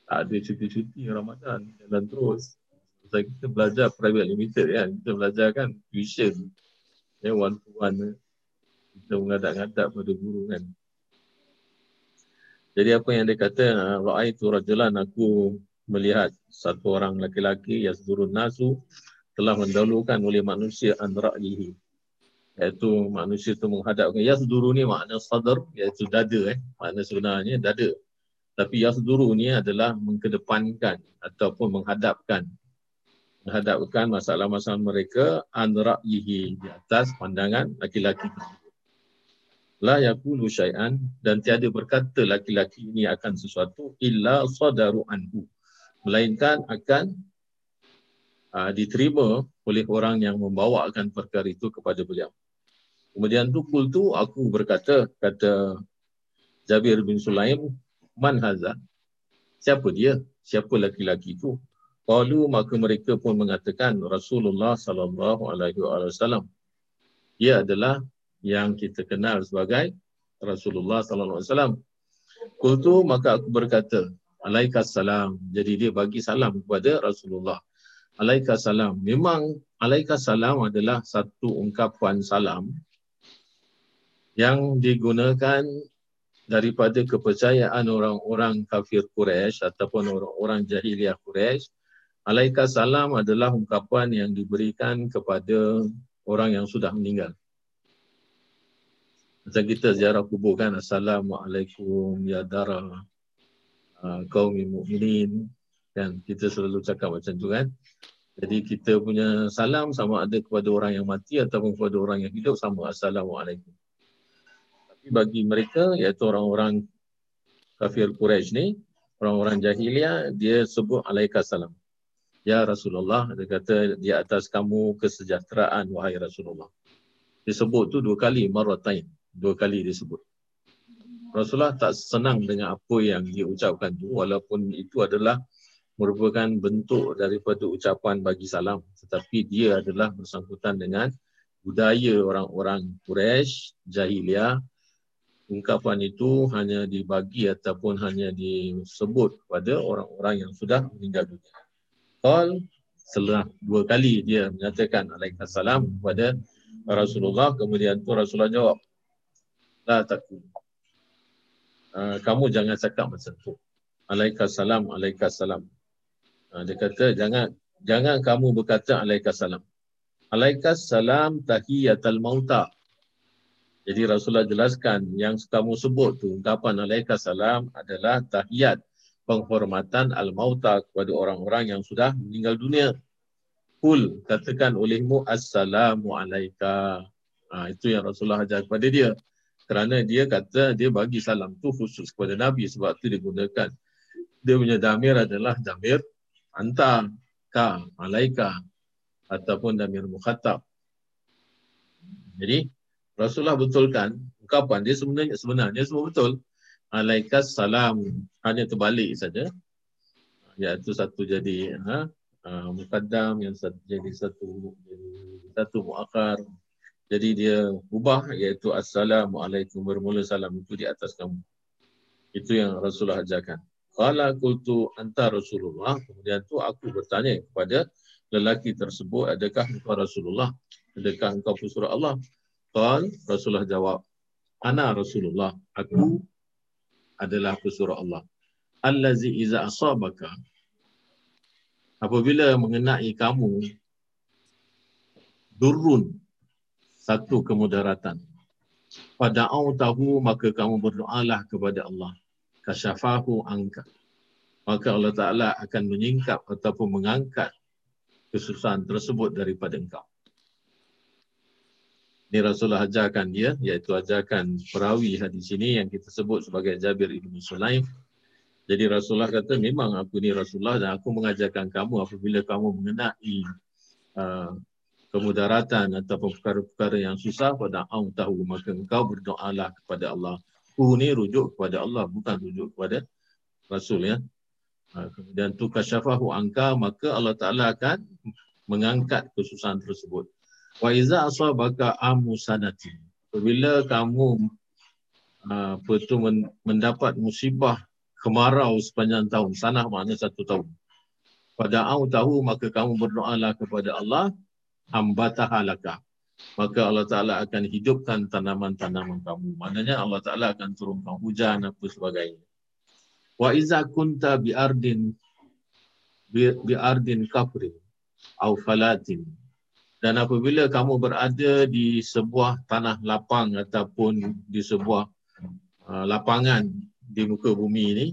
tak ada cuti-cuti Ramadan. Jalan terus Pasal kita belajar private limited kan kita belajar kan tuition. Ya one to one. Kita mengadap-ngadap pada guru kan. Jadi apa yang dia kata ra'aitu rajulan aku melihat satu orang laki-laki yasdurun nasu telah mendahulukan oleh manusia an ra'yihi. Iaitu manusia itu menghadapkan. Yasduru ni makna sadar iaitu dada eh. Makna sebenarnya dada. Tapi yasduru ni adalah mengkedepankan ataupun menghadapkan menghadapkan masalah-masalah mereka an ra'yihi di atas pandangan laki-laki la yakulu syai'an dan tiada berkata laki-laki ini akan sesuatu illa sadaru anhu melainkan akan uh, diterima oleh orang yang membawakan perkara itu kepada beliau Kemudian tu kul tu aku berkata kata Jabir bin Sulaim man haza? Siapa dia? Siapa laki-laki itu? Qalu maka mereka pun mengatakan Rasulullah sallallahu alaihi wasallam. Dia adalah yang kita kenal sebagai Rasulullah sallallahu alaihi wasallam. Qul tu maka aku berkata alaikas salam. Jadi dia bagi salam kepada Rasulullah. Alaikas salam. Memang alaikas salam adalah satu ungkapan salam yang digunakan daripada kepercayaan orang-orang kafir Quraisy ataupun orang-orang jahiliah Quraisy alaika salam adalah ungkapan yang diberikan kepada orang yang sudah meninggal. Macam kita ziarah kubur kan assalamualaikum ya dara uh, kaum mukminin kan? Kita selalu cakap macam tu kan? Jadi kita punya salam sama ada kepada orang yang mati ataupun kepada orang yang hidup sama assalamualaikum. Bagi mereka iaitu orang-orang kafir Quraisy ni orang-orang jahiliah dia sebut alaika salam ya Rasulullah dia kata di atas kamu kesejahteraan wahai Rasulullah. Disebut tu dua kali maratain dua kali disebut. Rasulullah tak senang dengan apa yang dia ucapkan tu walaupun itu adalah merupakan bentuk daripada ucapan bagi salam. Tetapi dia adalah bersangkutan dengan budaya orang-orang Quraisy jahiliah. Ungkapan itu hanya dibagi ataupun hanya disebut kepada orang-orang yang sudah meninggal dunia. Qal setelah dua kali dia menyatakan alaikassalam kepada Rasulullah kemudian tu Rasulullah jawab la takun. Uh, kamu jangan cakap macam tu. Alaikassalam alaikassalam. Uh, dia kata jangan jangan kamu berkata alaikassalam. Alaikassalam tahiyatul mauta jadi Rasulullah jelaskan yang kamu sebut tu ungkapan alaika salam adalah tahiyat penghormatan al-mauta kepada orang-orang yang sudah meninggal dunia. Kul katakan olehmu assalamu alaika. Ha, itu yang Rasulullah ajar kepada dia. Kerana dia kata dia bagi salam tu khusus kepada Nabi sebab tu dia gunakan. Dia punya damir adalah damir anta ka alaika ataupun damir mukhatab. Jadi Rasulullah betulkan ungkapan dia sebenarnya sebenarnya semua betul. Alaikas salam hanya terbalik saja. Iaitu satu jadi ha, uh, mukaddam yang satu jadi satu satu muakhar. Jadi dia ubah iaitu assalamualaikum bermula salam itu di atas kamu. Itu yang Rasulullah ajarkan. Qala qultu anta Rasulullah. Kemudian tu aku bertanya kepada lelaki tersebut, adakah engkau Rasulullah? Adakah engkau pesuruh Allah? Qal Rasulullah jawab, ana Rasulullah. Aku adalah pesuruh Allah. Allazi iza asabaka apabila mengenai kamu durrun satu kemudaratan pada tahu maka kamu berdoalah kepada Allah kasyafahu angka. Maka Allah Ta'ala akan menyingkap ataupun mengangkat kesusahan tersebut daripada engkau. Ini Rasulullah ajarkan dia, iaitu ajarkan perawi hadis ini yang kita sebut sebagai Jabir Ibn Sulaim. Jadi Rasulullah kata, memang aku ni Rasulullah dan aku mengajarkan kamu apabila kamu mengenai uh, kemudaratan ataupun perkara-perkara yang susah pada Allah tahu, maka engkau berdoalah kepada Allah aku ni rujuk kepada Allah bukan rujuk kepada Rasul ya. Ha, kemudian tu kasyafahu angka maka Allah Taala akan mengangkat kesusahan tersebut. Wa iza asabaka amusanati. Apabila kamu uh, apa tu mendapat musibah kemarau sepanjang tahun, sanah makna satu tahun. Pada au tahu maka kamu berdoalah kepada Allah ambatahalaka maka Allah Ta'ala akan hidupkan tanaman-tanaman kamu. Maknanya Allah Ta'ala akan turunkan hujan apa sebagainya. Wa iza kunta bi ardin bi ardin kafrin au falatin dan apabila kamu berada di sebuah tanah lapang ataupun di sebuah uh, lapangan di muka bumi ini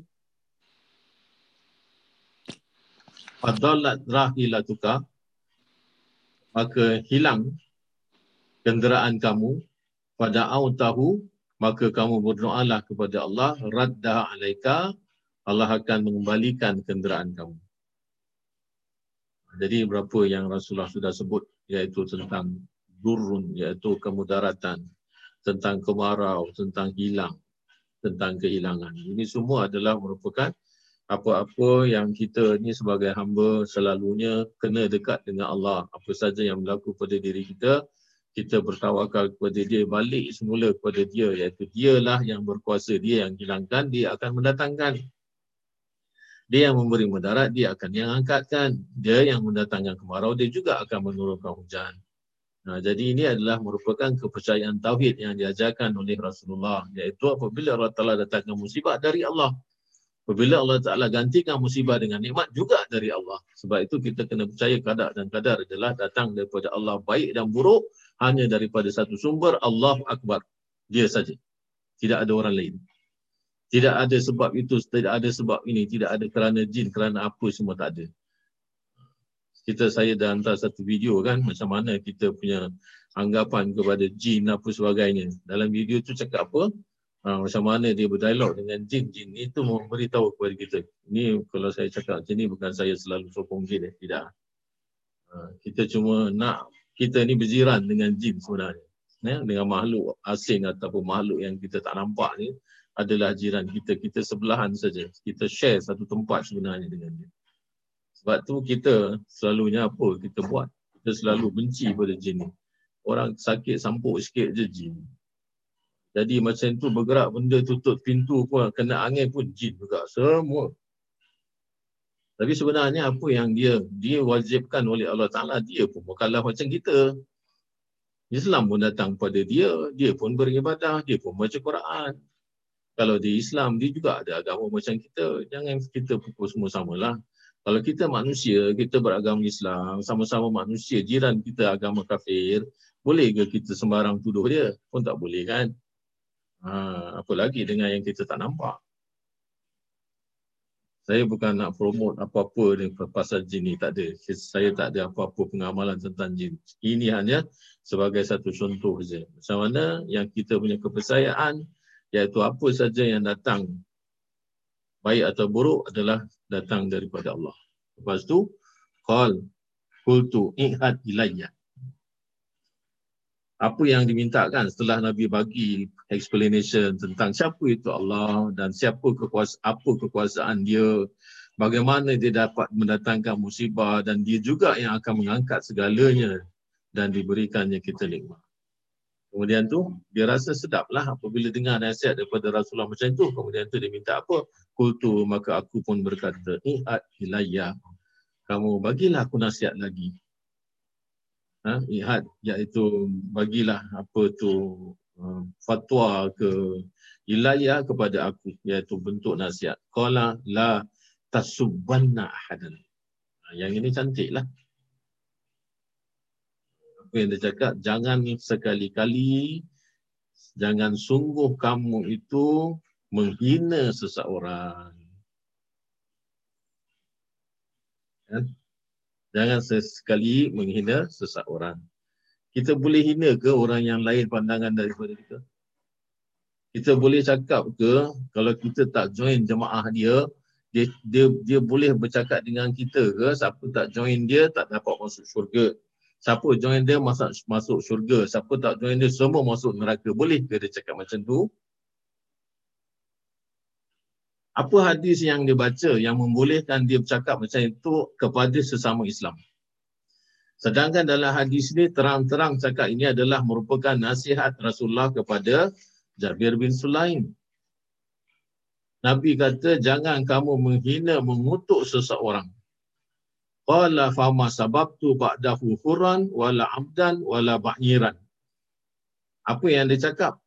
fadallat rahilatuka maka hilang kenderaan kamu pada au tahu maka kamu berdoalah kepada Allah radda alaika Allah akan mengembalikan kenderaan kamu. Jadi berapa yang Rasulullah sudah sebut iaitu tentang durun iaitu kemudaratan tentang kemarau tentang hilang tentang kehilangan. Ini semua adalah merupakan apa-apa yang kita ni sebagai hamba selalunya kena dekat dengan Allah. Apa saja yang berlaku pada diri kita, kita bertawakal kepada dia balik semula kepada dia iaitu dialah yang berkuasa dia yang hilangkan dia akan mendatangkan dia yang memberi mudarat dia akan yang angkatkan dia yang mendatangkan kemarau dia juga akan menurunkan hujan nah jadi ini adalah merupakan kepercayaan tauhid yang diajarkan oleh Rasulullah iaitu apabila Allah Taala datangkan musibah dari Allah Apabila Allah Ta'ala gantikan musibah dengan nikmat juga dari Allah. Sebab itu kita kena percaya kadar dan kadar adalah datang daripada Allah baik dan buruk hanya daripada satu sumber Allah Akbar. Dia saja. Tidak ada orang lain. Tidak ada sebab itu, tidak ada sebab ini, tidak ada kerana jin, kerana apa semua tak ada. Kita saya dah hantar satu video kan macam mana kita punya anggapan kepada jin apa sebagainya. Dalam video tu cakap apa? Ha, macam mana dia berdialog dengan jin-jin itu memberitahu kepada kita. Ini kalau saya cakap macam ni bukan saya selalu sokong jin eh. Tidak. Ha, kita cuma nak kita ni berjiran dengan jin sebenarnya. Ya, dengan makhluk asing ataupun makhluk yang kita tak nampak ni adalah jiran kita. Kita sebelahan saja. Kita share satu tempat sebenarnya dengan dia. Sebab tu kita selalunya apa kita buat? Kita selalu benci pada jin ni. Orang sakit sampuk sikit je jin. Jadi macam tu bergerak benda tutup pintu pun kena angin pun jin juga. Semua. Tapi sebenarnya apa yang dia dia wajibkan oleh Allah Ta'ala, dia pun bukanlah macam kita. Islam pun datang pada dia, dia pun beribadah, dia pun baca Quran. Kalau di Islam, dia juga ada agama macam kita. Jangan kita pukul semua samalah. Kalau kita manusia, kita beragama Islam, sama-sama manusia, jiran kita agama kafir, boleh ke kita sembarang tuduh dia? Pun tak boleh kan? Ha, apa lagi dengan yang kita tak nampak? saya bukan nak promote apa-apa pasal jin ni tak ada saya tak ada apa-apa pengamalan tentang jin ini hanya sebagai satu contoh saja macam mana yang kita punya kepercayaan iaitu apa saja yang datang baik atau buruk adalah datang daripada Allah lepas tu qal qultu ihad ilayya apa yang dimintakan setelah Nabi bagi explanation tentang siapa itu Allah dan siapa kekuasaan apa kekuasaan dia bagaimana dia dapat mendatangkan musibah dan dia juga yang akan mengangkat segalanya dan diberikannya kita nikmat. Kemudian tu dia rasa sedap lah apabila dengar nasihat daripada Rasulullah macam tu. Kemudian tu dia minta apa? Kultu maka aku pun berkata, I'ad ilayya. Kamu bagilah aku nasihat lagi ha, ihad iaitu bagilah apa tu uh, fatwa ke ilayah kepada aku iaitu bentuk nasihat qala la tasubbanna ahadan ha, yang ini cantiklah apa yang dia cakap jangan sekali-kali jangan sungguh kamu itu menghina seseorang kan Jangan sesekali menghina seseorang. Kita boleh hina ke orang yang lain pandangan daripada kita? Kita boleh cakap ke kalau kita tak join jemaah dia, dia dia, dia boleh bercakap dengan kita ke siapa tak join dia tak dapat masuk syurga. Siapa join dia masuk masuk syurga, siapa tak join dia semua masuk neraka. Boleh ke dia cakap macam tu? apa hadis yang dia baca yang membolehkan dia bercakap macam itu kepada sesama Islam. Sedangkan dalam hadis ini terang-terang cakap ini adalah merupakan nasihat Rasulullah kepada Jabir bin Sulaim. Nabi kata jangan kamu menghina mengutuk seseorang. Qala fama sababtu ba'dahu huran wala abdan wala ba'iran. Apa yang dia cakap?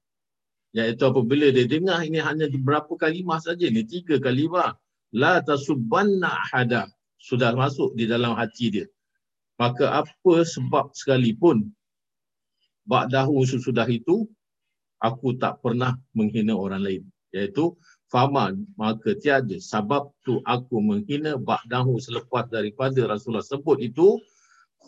Iaitu apabila dia dengar ini hanya beberapa kalimah saja ni tiga kalimah la tasubbanna ahada sudah masuk di dalam hati dia. Maka apa sebab sekalipun ba'dahu sesudah itu aku tak pernah menghina orang lain. Iaitu faman maka tiada sebab tu aku menghina ba'dahu selepas daripada Rasulullah sebut itu.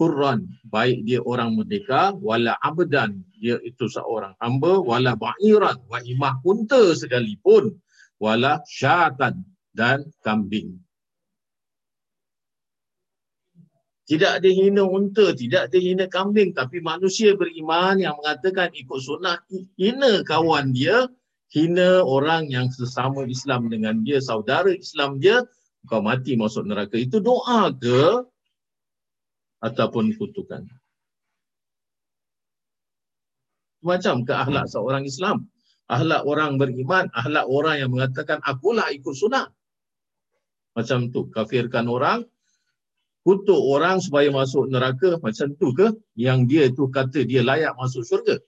Hurran baik dia orang merdeka wala abdan dia itu seorang hamba wala ba'iran wa imah unta sekalipun wala syatan dan kambing. Tidak ada hina unta tidak ada hina kambing tapi manusia beriman yang mengatakan ikut sunnah hina kawan dia hina orang yang sesama Islam dengan dia saudara Islam dia kau mati masuk neraka itu doa ke ataupun kutukan. Macam ke ahlak seorang Islam? Ahlak orang beriman, ahlak orang yang mengatakan akulah ikut sunnah. Macam tu, kafirkan orang, kutuk orang supaya masuk neraka, macam tu ke? Yang dia tu kata dia layak masuk syurga.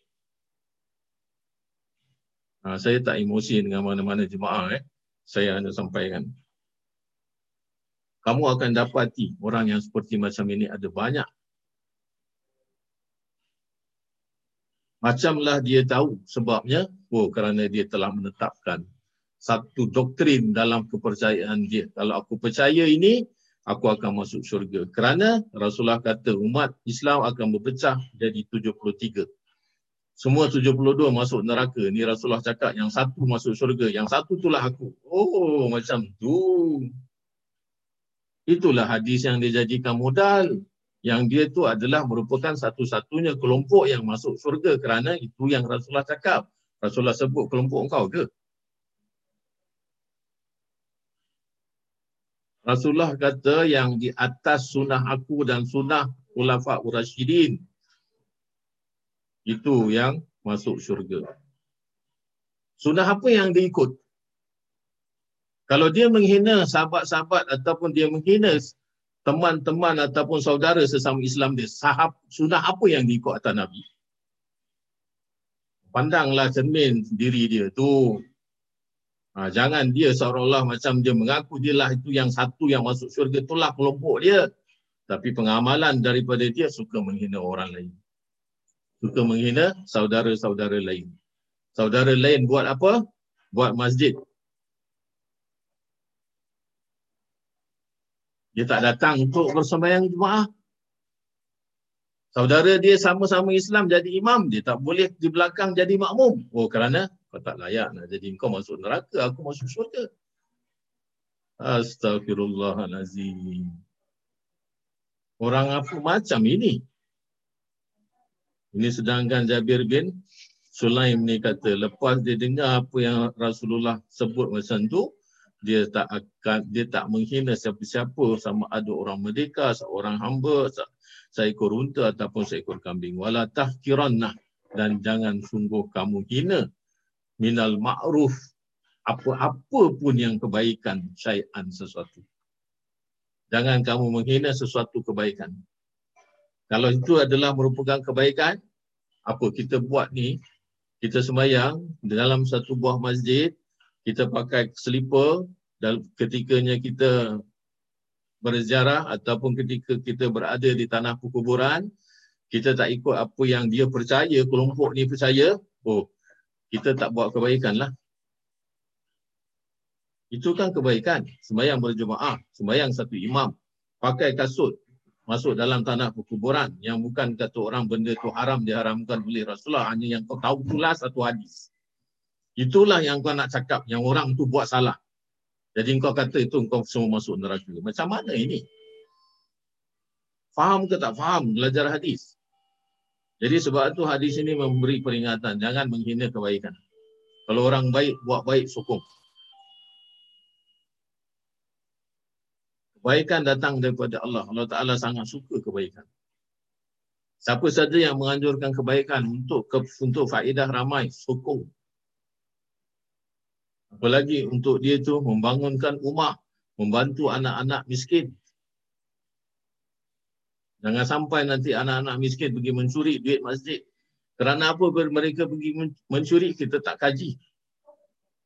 Ha, saya tak emosi dengan mana-mana jemaah. Eh. Saya hanya sampaikan kamu akan dapati orang yang seperti macam ini ada banyak. Macamlah dia tahu sebabnya, oh kerana dia telah menetapkan satu doktrin dalam kepercayaan dia. Kalau aku percaya ini, aku akan masuk syurga. Kerana Rasulullah kata umat Islam akan berpecah jadi 73. Semua 72 masuk neraka. Ni Rasulullah cakap yang satu masuk syurga. Yang satu itulah aku. Oh macam tu. Itulah hadis yang dia jadikan modal. Yang dia tu adalah merupakan satu-satunya kelompok yang masuk surga kerana itu yang Rasulullah cakap. Rasulullah sebut kelompok engkau ke? Rasulullah kata yang di atas sunnah aku dan sunnah ulafak urasyidin. Itu yang masuk syurga. Sunnah apa yang diikut? Kalau dia menghina sahabat-sahabat ataupun dia menghina teman-teman ataupun saudara sesama Islam dia, sahab sunnah apa yang diikut atas Nabi? Pandanglah cermin diri dia tu. Ha, jangan dia seolah-olah macam dia mengaku dia lah itu yang satu yang masuk syurga itulah kelompok dia. Tapi pengamalan daripada dia suka menghina orang lain. Suka menghina saudara-saudara lain. Saudara lain buat apa? Buat masjid. Dia tak datang untuk bersembahyang jemaah. Saudara dia sama-sama Islam jadi imam, dia tak boleh di belakang jadi makmum. Oh kerana kau tak layak nak jadi kau masuk neraka, aku masuk syurga. Astagfirullahalazim. Orang apa macam ini? Ini sedangkan Jabir bin Sulaim ni kata lepas dia dengar apa yang Rasulullah sebut macam tu, dia tak akan dia tak menghina siapa-siapa sama ada orang merdeka, seorang hamba, se- seekor unta ataupun seekor kambing. Wala tahkiranna dan jangan sungguh kamu hina minal ma'ruf apa-apa pun yang kebaikan syai'an sesuatu. Jangan kamu menghina sesuatu kebaikan. Kalau itu adalah merupakan kebaikan, apa kita buat ni, kita sembahyang dalam satu buah masjid, kita pakai selipar dan ketikanya kita berziarah ataupun ketika kita berada di tanah perkuburan, kita tak ikut apa yang dia percaya, kelompok ni percaya, oh, kita tak buat kebaikan lah. Itu kan kebaikan. Sembayang berjemaah, sembayang satu imam, pakai kasut, masuk dalam tanah perkuburan yang bukan kata orang benda tu haram diharamkan oleh Rasulullah hanya yang kau tahu pula satu hadis. Itulah yang kau nak cakap yang orang tu buat salah. Jadi kau kata itu kau semua masuk neraka. Macam mana ini? Faham ke tak faham belajar hadis? Jadi sebab itu hadis ini memberi peringatan jangan menghina kebaikan. Kalau orang baik buat baik sokong. Kebaikan datang daripada Allah. Allah Ta'ala sangat suka kebaikan. Siapa saja yang menganjurkan kebaikan untuk ke, untuk faedah ramai, sokong. Apalagi untuk dia tu membangunkan rumah, membantu anak-anak miskin. Jangan sampai nanti anak-anak miskin pergi mencuri duit masjid. Kerana apa mereka pergi mencuri, kita tak kaji.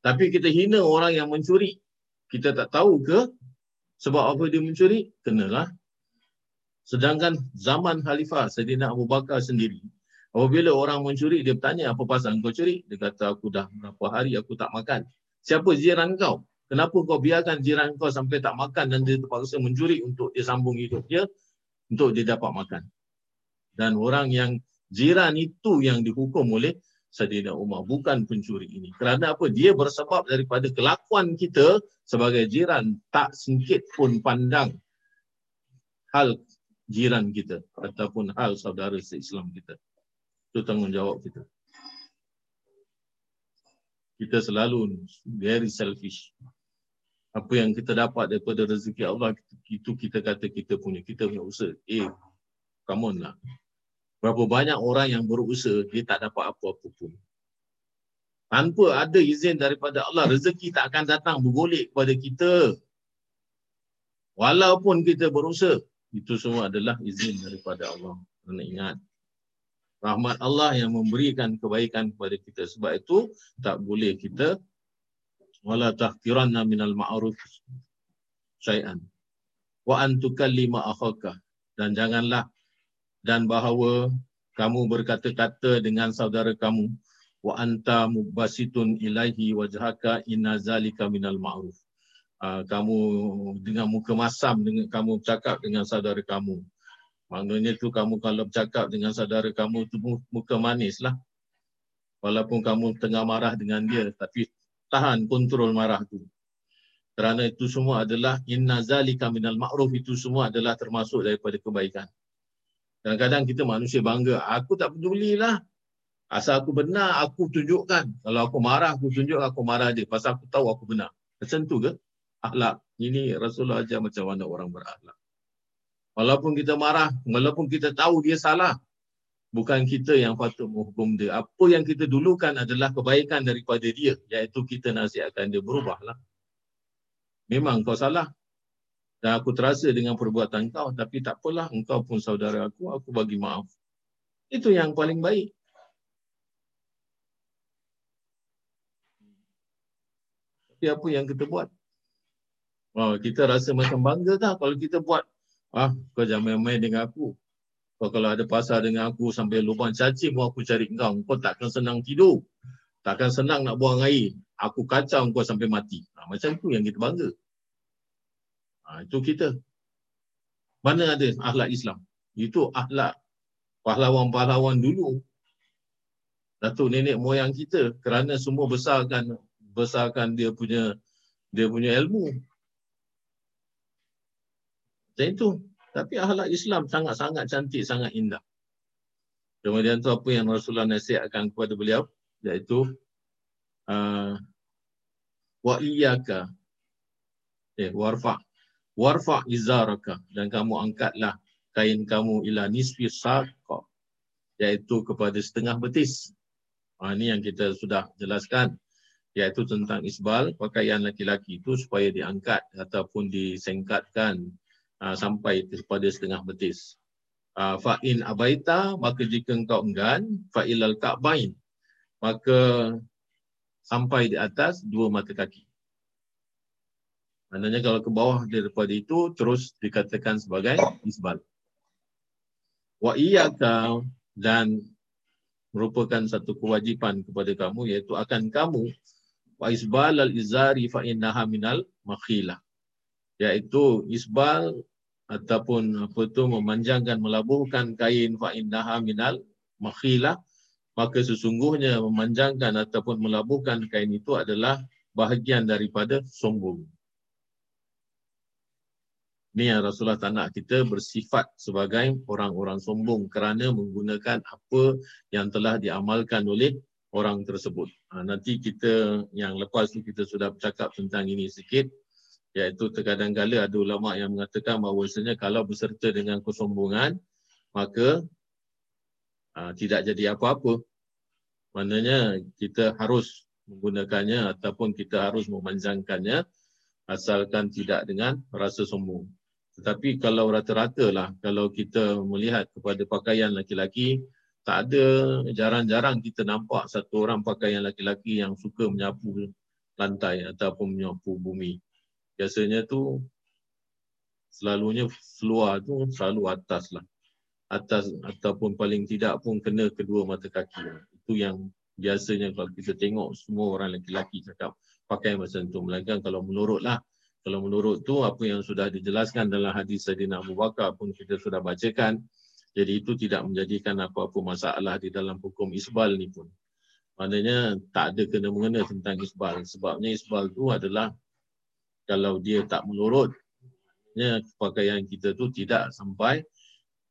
Tapi kita hina orang yang mencuri. Kita tak tahu ke sebab apa dia mencuri? Kenalah. Sedangkan zaman Khalifah Sayyidina Abu Bakar sendiri, apabila orang mencuri, dia bertanya apa pasal kau curi? Dia kata aku dah berapa hari aku tak makan. Siapa jiran kau? Kenapa kau biarkan jiran kau sampai tak makan dan dia terpaksa mencuri untuk dia sambung hidup dia untuk dia dapat makan. Dan orang yang jiran itu yang dihukum oleh Sayyidina Umar bukan pencuri ini. Kerana apa? Dia bersebab daripada kelakuan kita sebagai jiran tak singkit pun pandang hal jiran kita ataupun hal saudara se-Islam kita. Itu tanggungjawab kita. Kita selalu very selfish. Apa yang kita dapat daripada rezeki Allah itu kita kata kita punya, kita punya usaha. Eh, come on lah. Berapa banyak orang yang berusaha, dia tak dapat apa-apa pun. Tanpa ada izin daripada Allah, rezeki tak akan datang bergolek kepada kita. Walaupun kita berusaha, itu semua adalah izin daripada Allah. Kena ingat. Rahmat Allah yang memberikan kebaikan kepada kita. Sebab itu, tak boleh kita wala tahqiranna minal ma'ruf syai'an wa an tukallima akhaka dan janganlah dan bahawa kamu berkata-kata dengan saudara kamu wa anta mubasitun ilaihi wajhaka inna zalika minal ma'ruf. Uh, kamu dengan muka masam dengan kamu bercakap dengan saudara kamu. Maknanya tu kamu kalau bercakap dengan saudara kamu tu muka manis lah walaupun kamu tengah marah dengan dia tapi tahan kontrol marah tu. Kerana itu semua adalah inna zalika minal ma'ruf itu semua adalah termasuk daripada kebaikan Kadang-kadang kita manusia bangga. Aku tak pedulilah. Asal aku benar, aku tunjukkan. Kalau aku marah, aku tunjuk aku marah dia. Pasal aku tahu aku benar. Macam tu ke? Akhlak. Ini Rasulullah ajar macam mana orang berakhlak. Walaupun kita marah, walaupun kita tahu dia salah. Bukan kita yang patut menghukum dia. Apa yang kita dulukan adalah kebaikan daripada dia. Iaitu kita nasihatkan dia berubahlah. Memang kau salah. Dan aku terasa dengan perbuatan kau, tapi tak apalah, engkau pun saudara aku, aku bagi maaf. Itu yang paling baik. Tapi apa yang kita buat? Oh, kita rasa macam bangga tak kalau kita buat. Ah, kau jangan main-main dengan aku. Kau kalau ada pasal dengan aku sampai lubang cacing pun aku cari kau. Kau takkan senang tidur. Takkan senang nak buang air. Aku kacau kau sampai mati. Ha, macam tu yang kita bangga. Ha, itu kita. Mana ada akhlak Islam? Itu akhlak pahlawan-pahlawan dulu. Datuk nenek moyang kita kerana semua besarkan besarkan dia punya dia punya ilmu. Macam itu. Tapi akhlak Islam sangat-sangat cantik, sangat indah. Kemudian tu apa yang Rasulullah nasihatkan kepada beliau iaitu uh, wa iyyaka eh warfa warfa izaraka dan kamu angkatlah kain kamu ila nisfi saqa iaitu kepada setengah betis. Ha, ini yang kita sudah jelaskan iaitu tentang isbal pakaian laki-laki itu supaya diangkat ataupun disengkatkan uh, sampai kepada setengah betis. Uh, fa in abaita maka jika engkau enggan fa ilal ka'bain maka sampai di atas dua mata kaki. Maknanya kalau ke bawah daripada itu terus dikatakan sebagai isbal. Wa iyyaka dan merupakan satu kewajipan kepada kamu iaitu akan kamu wa isbal al izari fa innaha minal makhila iaitu isbal ataupun apa tu memanjangkan melabuhkan kain fa innaha minal makhila maka sesungguhnya memanjangkan ataupun melabuhkan kain itu adalah bahagian daripada sombong Ini yang Rasulullah tak nak kita bersifat sebagai orang-orang sombong kerana menggunakan apa yang telah diamalkan oleh orang tersebut. Ha, nanti kita yang lepas tu kita sudah bercakap tentang ini sikit iaitu terkadang kala ada ulama yang mengatakan bahawasanya kalau berserta dengan kesombongan maka ha, tidak jadi apa-apa. Maknanya kita harus menggunakannya ataupun kita harus memanjangkannya asalkan tidak dengan rasa sombong. Tetapi kalau rata-rata lah, kalau kita melihat kepada pakaian laki-laki, tak ada jarang-jarang kita nampak satu orang pakaian laki-laki yang suka menyapu lantai ataupun menyapu bumi. Biasanya tu selalunya seluar tu selalu atas lah. Atas ataupun paling tidak pun kena kedua mata kaki. Itu yang biasanya kalau kita tengok semua orang laki-laki cakap pakai macam tu. Melainkan kalau menurutlah kalau menurut tu apa yang sudah dijelaskan dalam hadis Sayyidina Abu Bakar pun kita sudah bacakan. Jadi itu tidak menjadikan apa-apa masalah di dalam hukum isbal ni pun. Maknanya tak ada kena-mengena tentang isbal. Sebabnya isbal tu adalah kalau dia tak menurut, pakaian kita tu tidak sampai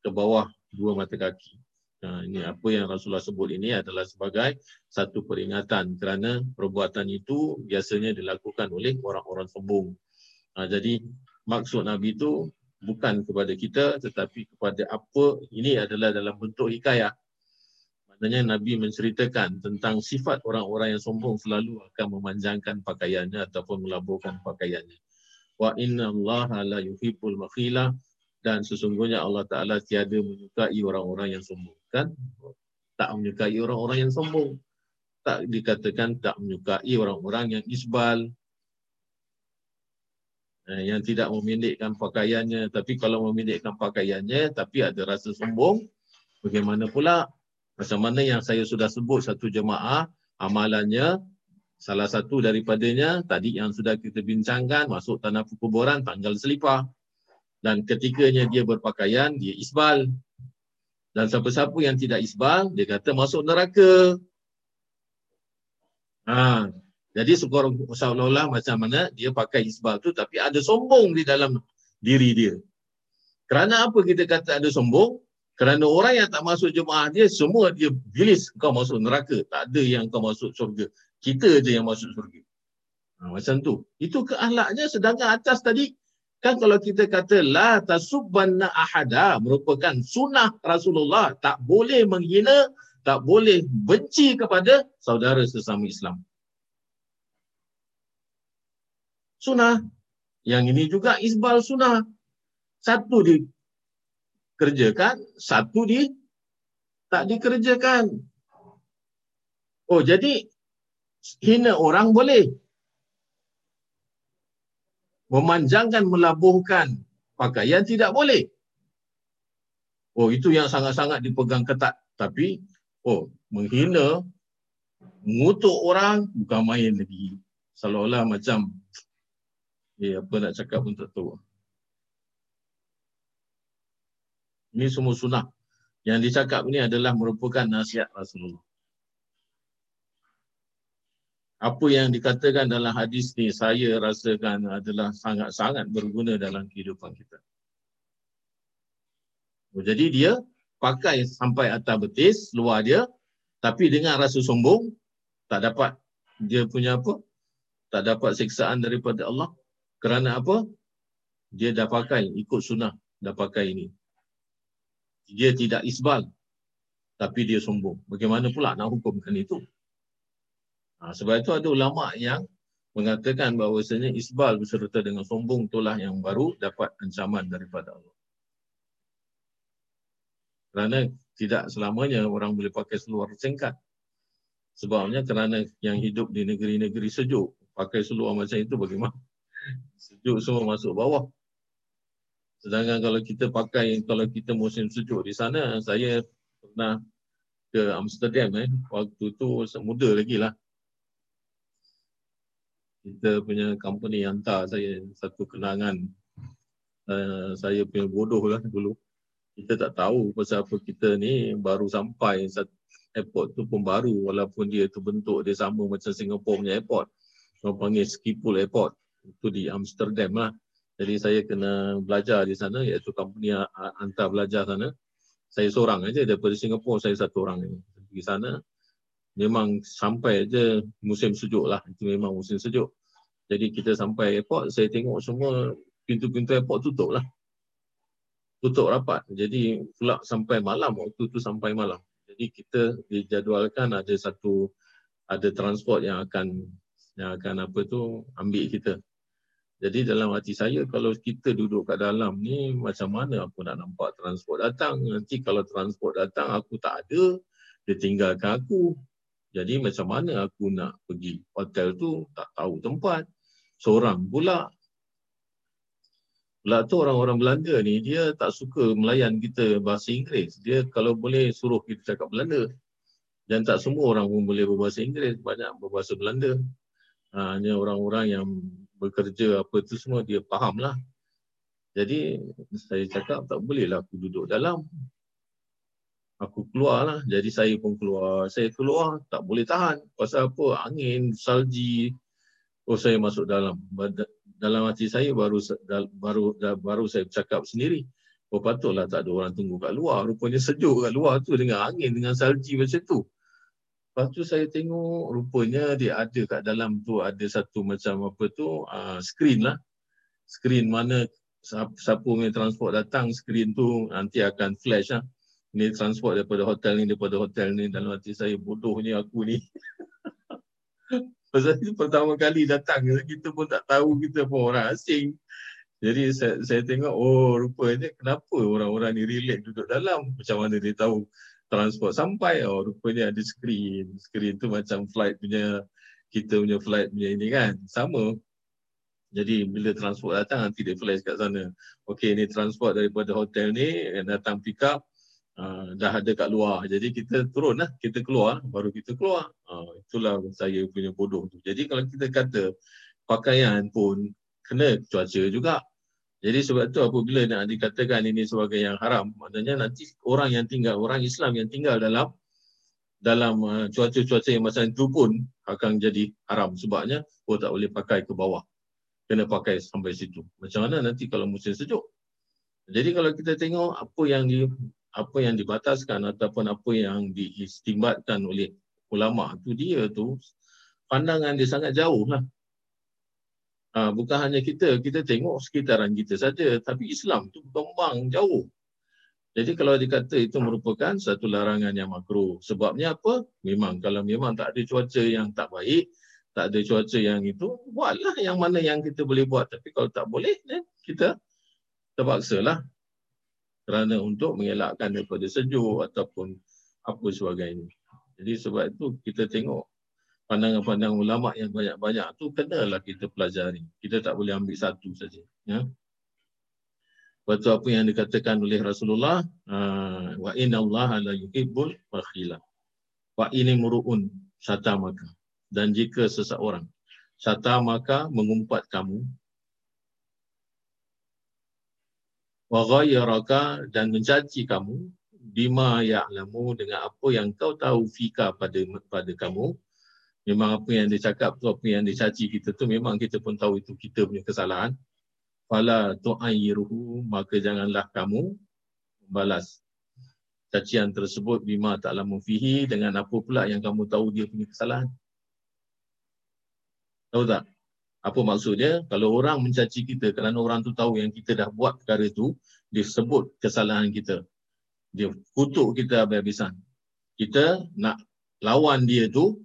ke bawah dua mata kaki. Nah, ini apa yang Rasulullah sebut ini adalah sebagai satu peringatan kerana perbuatan itu biasanya dilakukan oleh orang-orang sombong. Ha, jadi maksud Nabi itu bukan kepada kita tetapi kepada apa ini adalah dalam bentuk hikayah. Maknanya Nabi menceritakan tentang sifat orang-orang yang sombong selalu akan memanjangkan pakaiannya ataupun melaburkan pakaiannya. Wa inna Allah la yuhibbul makhila dan sesungguhnya Allah Ta'ala tiada menyukai orang-orang yang sombong. Kan? Tak menyukai orang-orang yang sombong. Tak dikatakan tak menyukai orang-orang yang isbal, yang tidak memendekkan pakaiannya. Tapi kalau memendekkan pakaiannya tapi ada rasa sombong bagaimana pula? Macam mana yang saya sudah sebut satu jemaah amalannya salah satu daripadanya tadi yang sudah kita bincangkan masuk tanah kuburan tanggal selipar. Dan ketikanya dia berpakaian dia isbal. Dan siapa-siapa yang tidak isbal dia kata masuk neraka. Ha jadi seolah-olah macam mana dia pakai isbal tu tapi ada sombong di dalam diri dia. Kerana apa kita kata ada sombong? Kerana orang yang tak masuk jemaah dia semua dia bilis kau masuk neraka. Tak ada yang kau masuk surga. Kita je yang masuk surga. Ha, macam tu. Itu keahlaknya sedangkan atas tadi kan kalau kita kata la tasubbanna ahada merupakan sunnah Rasulullah tak boleh menghina tak boleh benci kepada saudara sesama Islam. Sunnah. Yang ini juga isbal sunnah. Satu dikerjakan, satu di tak dikerjakan. Oh, jadi hina orang boleh. Memanjangkan, melabuhkan pakaian tidak boleh. Oh, itu yang sangat-sangat dipegang ketat. Tapi, oh, menghina, mengutuk orang, bukan main lagi. Seolah-olah macam Eh, apa nak cakap pun tak tahu. Ini semua sunnah. Yang dicakap ini adalah merupakan nasihat Rasulullah. Apa yang dikatakan dalam hadis ni saya rasakan adalah sangat-sangat berguna dalam kehidupan kita. Oh, jadi dia pakai sampai atas betis luar dia tapi dengan rasa sombong tak dapat dia punya apa tak dapat siksaan daripada Allah kerana apa? Dia dah pakai ikut sunnah dah pakai ini. Dia tidak isbal tapi dia sombong. Bagaimana pula nak hukumkan itu? Ha, sebab itu ada ulama yang mengatakan bahawasanya isbal beserta dengan sombong itulah yang baru dapat ancaman daripada Allah. Kerana tidak selamanya orang boleh pakai seluar singkat. Sebabnya kerana yang hidup di negeri-negeri sejuk, pakai seluar macam itu bagaimana? Sejuk semua masuk bawah. Sedangkan kalau kita pakai, kalau kita musim sejuk di sana, saya pernah ke Amsterdam eh. Waktu tu muda lagi lah. Kita punya company hantar saya satu kenangan. Uh, saya punya bodoh lah dulu kita tak tahu pasal apa kita ni baru sampai airport tu pun baru walaupun dia tu bentuk dia sama macam Singapore punya airport. Orang panggil Schiphol Airport. Itu di Amsterdam lah. Jadi saya kena belajar di sana iaitu company hantar belajar sana. Saya seorang aja daripada Singapore saya satu orang. Di sana memang sampai aja musim sejuk lah. Itu memang musim sejuk. Jadi kita sampai airport saya tengok semua pintu-pintu airport tutup lah tutup rapat. Jadi pula sampai malam, waktu tu sampai malam. Jadi kita dijadualkan ada satu ada transport yang akan yang akan apa tu ambil kita. Jadi dalam hati saya kalau kita duduk kat dalam ni macam mana aku nak nampak transport datang. Nanti kalau transport datang aku tak ada, dia tinggalkan aku. Jadi macam mana aku nak pergi hotel tu tak tahu tempat. Seorang pula Pula tu orang-orang Belanda ni dia tak suka melayan kita bahasa Inggeris. Dia kalau boleh suruh kita cakap Belanda. Dan tak semua orang pun boleh berbahasa Inggeris, banyak berbahasa Belanda. Ha, hanya orang-orang yang bekerja apa tu semua dia faham lah. Jadi saya cakap tak bolehlah aku duduk dalam. Aku keluar lah. Jadi saya pun keluar. Saya keluar tak boleh tahan. Pasal apa? Angin, salji. Oh saya masuk dalam dalam hati saya baru baru baru saya cakap sendiri. Oh patutlah tak ada orang tunggu kat luar. Rupanya sejuk kat luar tu dengan angin, dengan salji macam tu. Lepas tu saya tengok rupanya dia ada kat dalam tu ada satu macam apa tu uh, screen lah. Screen mana siapa punya transport datang screen tu nanti akan flash lah. Ini transport daripada hotel ni daripada hotel ni dalam hati saya bodohnya aku ni. [LAUGHS] Pasal itu pertama kali datang, kita pun tak tahu kita pun orang asing. Jadi saya, saya tengok, oh rupanya kenapa orang-orang ni relate duduk dalam. Macam mana dia tahu transport sampai. Oh rupanya ada screen. Screen tu macam flight punya, kita punya flight punya ini kan. Sama. Jadi bila transport datang nanti dia flash kat sana. Okey ni transport daripada hotel ni datang pick up. Uh, dah ada kat luar. Jadi kita turun lah, kita keluar, baru kita keluar. Uh, itulah saya punya bodoh tu. Jadi kalau kita kata pakaian pun kena cuaca juga. Jadi sebab tu apabila nak dikatakan ini sebagai yang haram, maknanya nanti orang yang tinggal, orang Islam yang tinggal dalam dalam uh, cuaca-cuaca yang macam itu pun akan jadi haram. Sebabnya, oh tak boleh pakai ke bawah. Kena pakai sampai situ. Macam mana nanti kalau musim sejuk? Jadi kalau kita tengok apa yang di, apa yang dibataskan ataupun apa yang diistimbatkan oleh ulama tu dia tu pandangan dia sangat jauh lah. Ha, bukan hanya kita, kita tengok sekitaran kita saja tapi Islam tu berkembang jauh. Jadi kalau dikata itu merupakan satu larangan yang makruh. Sebabnya apa? Memang kalau memang tak ada cuaca yang tak baik, tak ada cuaca yang itu, buatlah yang mana yang kita boleh buat. Tapi kalau tak boleh, eh, kita terpaksalah kerana untuk mengelakkan daripada sejuk ataupun apa sebagainya. Jadi sebab itu kita tengok pandangan-pandangan ulama yang banyak-banyak tu kenalah kita pelajari. Kita tak boleh ambil satu saja. Ya. Lepas apa yang dikatakan oleh Rasulullah, ah, wa inna Allah la yuhibbul bakhila. Wa ini muru'un syata maka. Dan jika seseorang syata maka mengumpat kamu, wa ghayyaraka dan mencaci kamu bima ya'lamu dengan apa yang kau tahu fika pada pada kamu memang apa yang dia cakap tu apa yang dia caci kita tu memang kita pun tahu itu kita punya kesalahan fala tu'ayyiruhu maka janganlah kamu balas cacian tersebut bima ta'lamu fihi dengan apa pula yang kamu tahu dia punya kesalahan. Tahu tak? Apa maksud dia? Kalau orang mencaci kita kerana orang tu tahu yang kita dah buat perkara tu, dia sebut kesalahan kita. Dia kutuk kita habis-habisan. Kita nak lawan dia tu,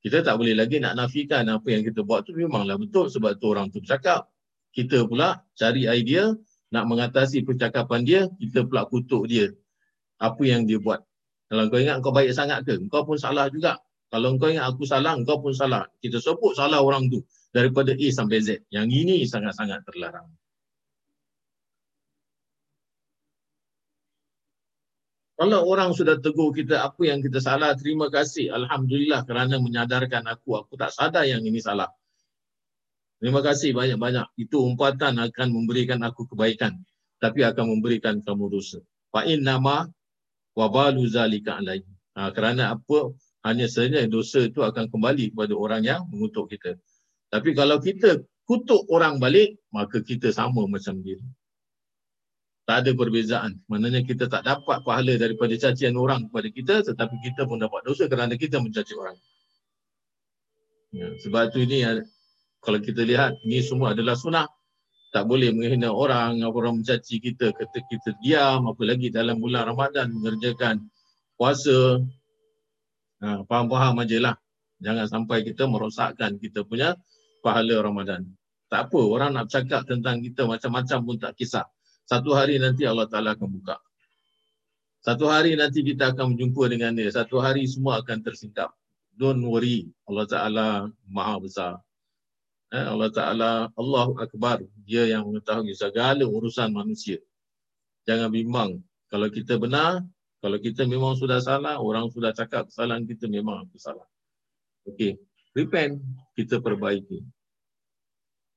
kita tak boleh lagi nak nafikan apa yang kita buat tu memanglah betul sebab tu orang tu cakap. Kita pula cari idea nak mengatasi percakapan dia, kita pula kutuk dia. Apa yang dia buat. Kalau kau ingat kau baik sangat ke? Kau pun salah juga. Kalau kau ingat aku salah, kau pun salah. Kita sebut salah orang tu daripada A sampai Z. Yang ini sangat-sangat terlarang. Kalau orang sudah tegur kita apa yang kita salah, terima kasih. Alhamdulillah kerana menyadarkan aku. Aku tak sadar yang ini salah. Terima kasih banyak-banyak. Itu umpatan akan memberikan aku kebaikan. Tapi akan memberikan kamu dosa. Fa'in nama wabalu zalika alaihi. Ha, kerana apa? Hanya saja dosa itu akan kembali kepada orang yang mengutuk kita. Tapi kalau kita kutuk orang balik, maka kita sama macam dia. Tak ada perbezaan. Maknanya kita tak dapat pahala daripada cacian orang kepada kita, tetapi kita pun dapat dosa kerana kita mencaci orang. Ya, sebab itu ini, kalau kita lihat, ini semua adalah sunnah. Tak boleh menghina orang, orang mencaci kita, kata kita diam, apalagi dalam bulan Ramadan mengerjakan puasa. Ha, faham-faham aja lah. Jangan sampai kita merosakkan kita punya pahala Ramadan. Tak apa, orang nak cakap tentang kita macam-macam pun tak kisah. Satu hari nanti Allah Ta'ala akan buka. Satu hari nanti kita akan berjumpa dengan dia. Satu hari semua akan tersingkap. Don't worry. Allah Ta'ala maha besar. Eh, Allah Ta'ala, Allah Akbar. Dia yang mengetahui segala urusan manusia. Jangan bimbang. Kalau kita benar, kalau kita memang sudah salah, orang sudah cakap kesalahan kita memang aku salah. Okey repent, kita perbaiki.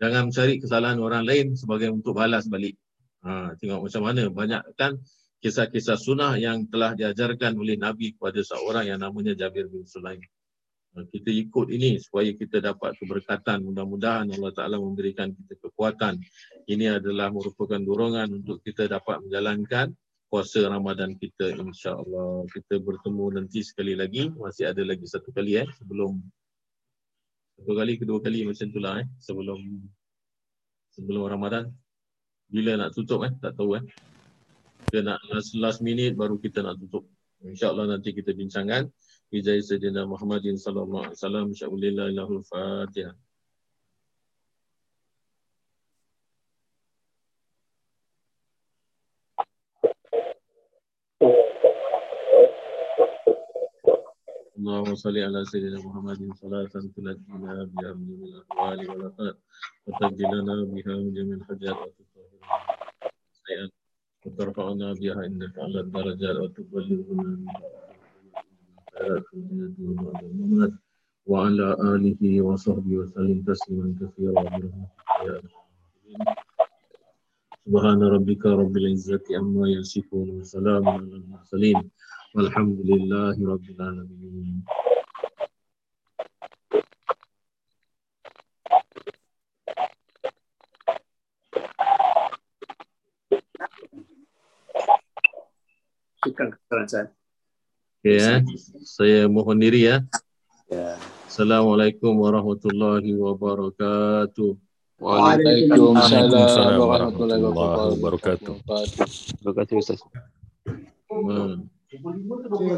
Jangan mencari kesalahan orang lain sebagai untuk balas balik. Ha, tengok macam mana banyak kan kisah-kisah sunnah yang telah diajarkan oleh Nabi kepada seorang yang namanya Jabir bin Sulaim. Ha, kita ikut ini supaya kita dapat keberkatan. Mudah-mudahan Allah Ta'ala memberikan kita kekuatan. Ini adalah merupakan dorongan untuk kita dapat menjalankan puasa Ramadan kita insya-Allah. Kita bertemu nanti sekali lagi. Masih ada lagi satu kali eh sebelum satu kali, kedua kali macam itulah eh sebelum sebelum Ramadan Bila nak tutup eh tak tahu eh. Kita nak last, last minute baru kita nak tutup. Insya-Allah nanti kita bincangkan. Bijai Sayyidina Muhammadin sallallahu alaihi wasallam insyaallah ilahul fatihah. اللهم صل على سيدنا محمد صلاة تنجينا بها من جميع الأحوال والآفات وتنجي لنا بها من جميع الحاجات وتطهرنا وترفعنا بها عندك على الدرجات وتبلغنا بها وعلى آله وصحبه وسلم تسليما كثيرا سبحان ربك رب العزة عما يصفون وسلام على المرسلين Alhamdulillah Alamin. Okay, ya. Saya mohon diri ya. ya. Assalamualaikum warahmatullahi wabarakatuh. Waalaikumsalam warahmatullahi wabarakatuh. Terima kasih Ustaz. Hmm.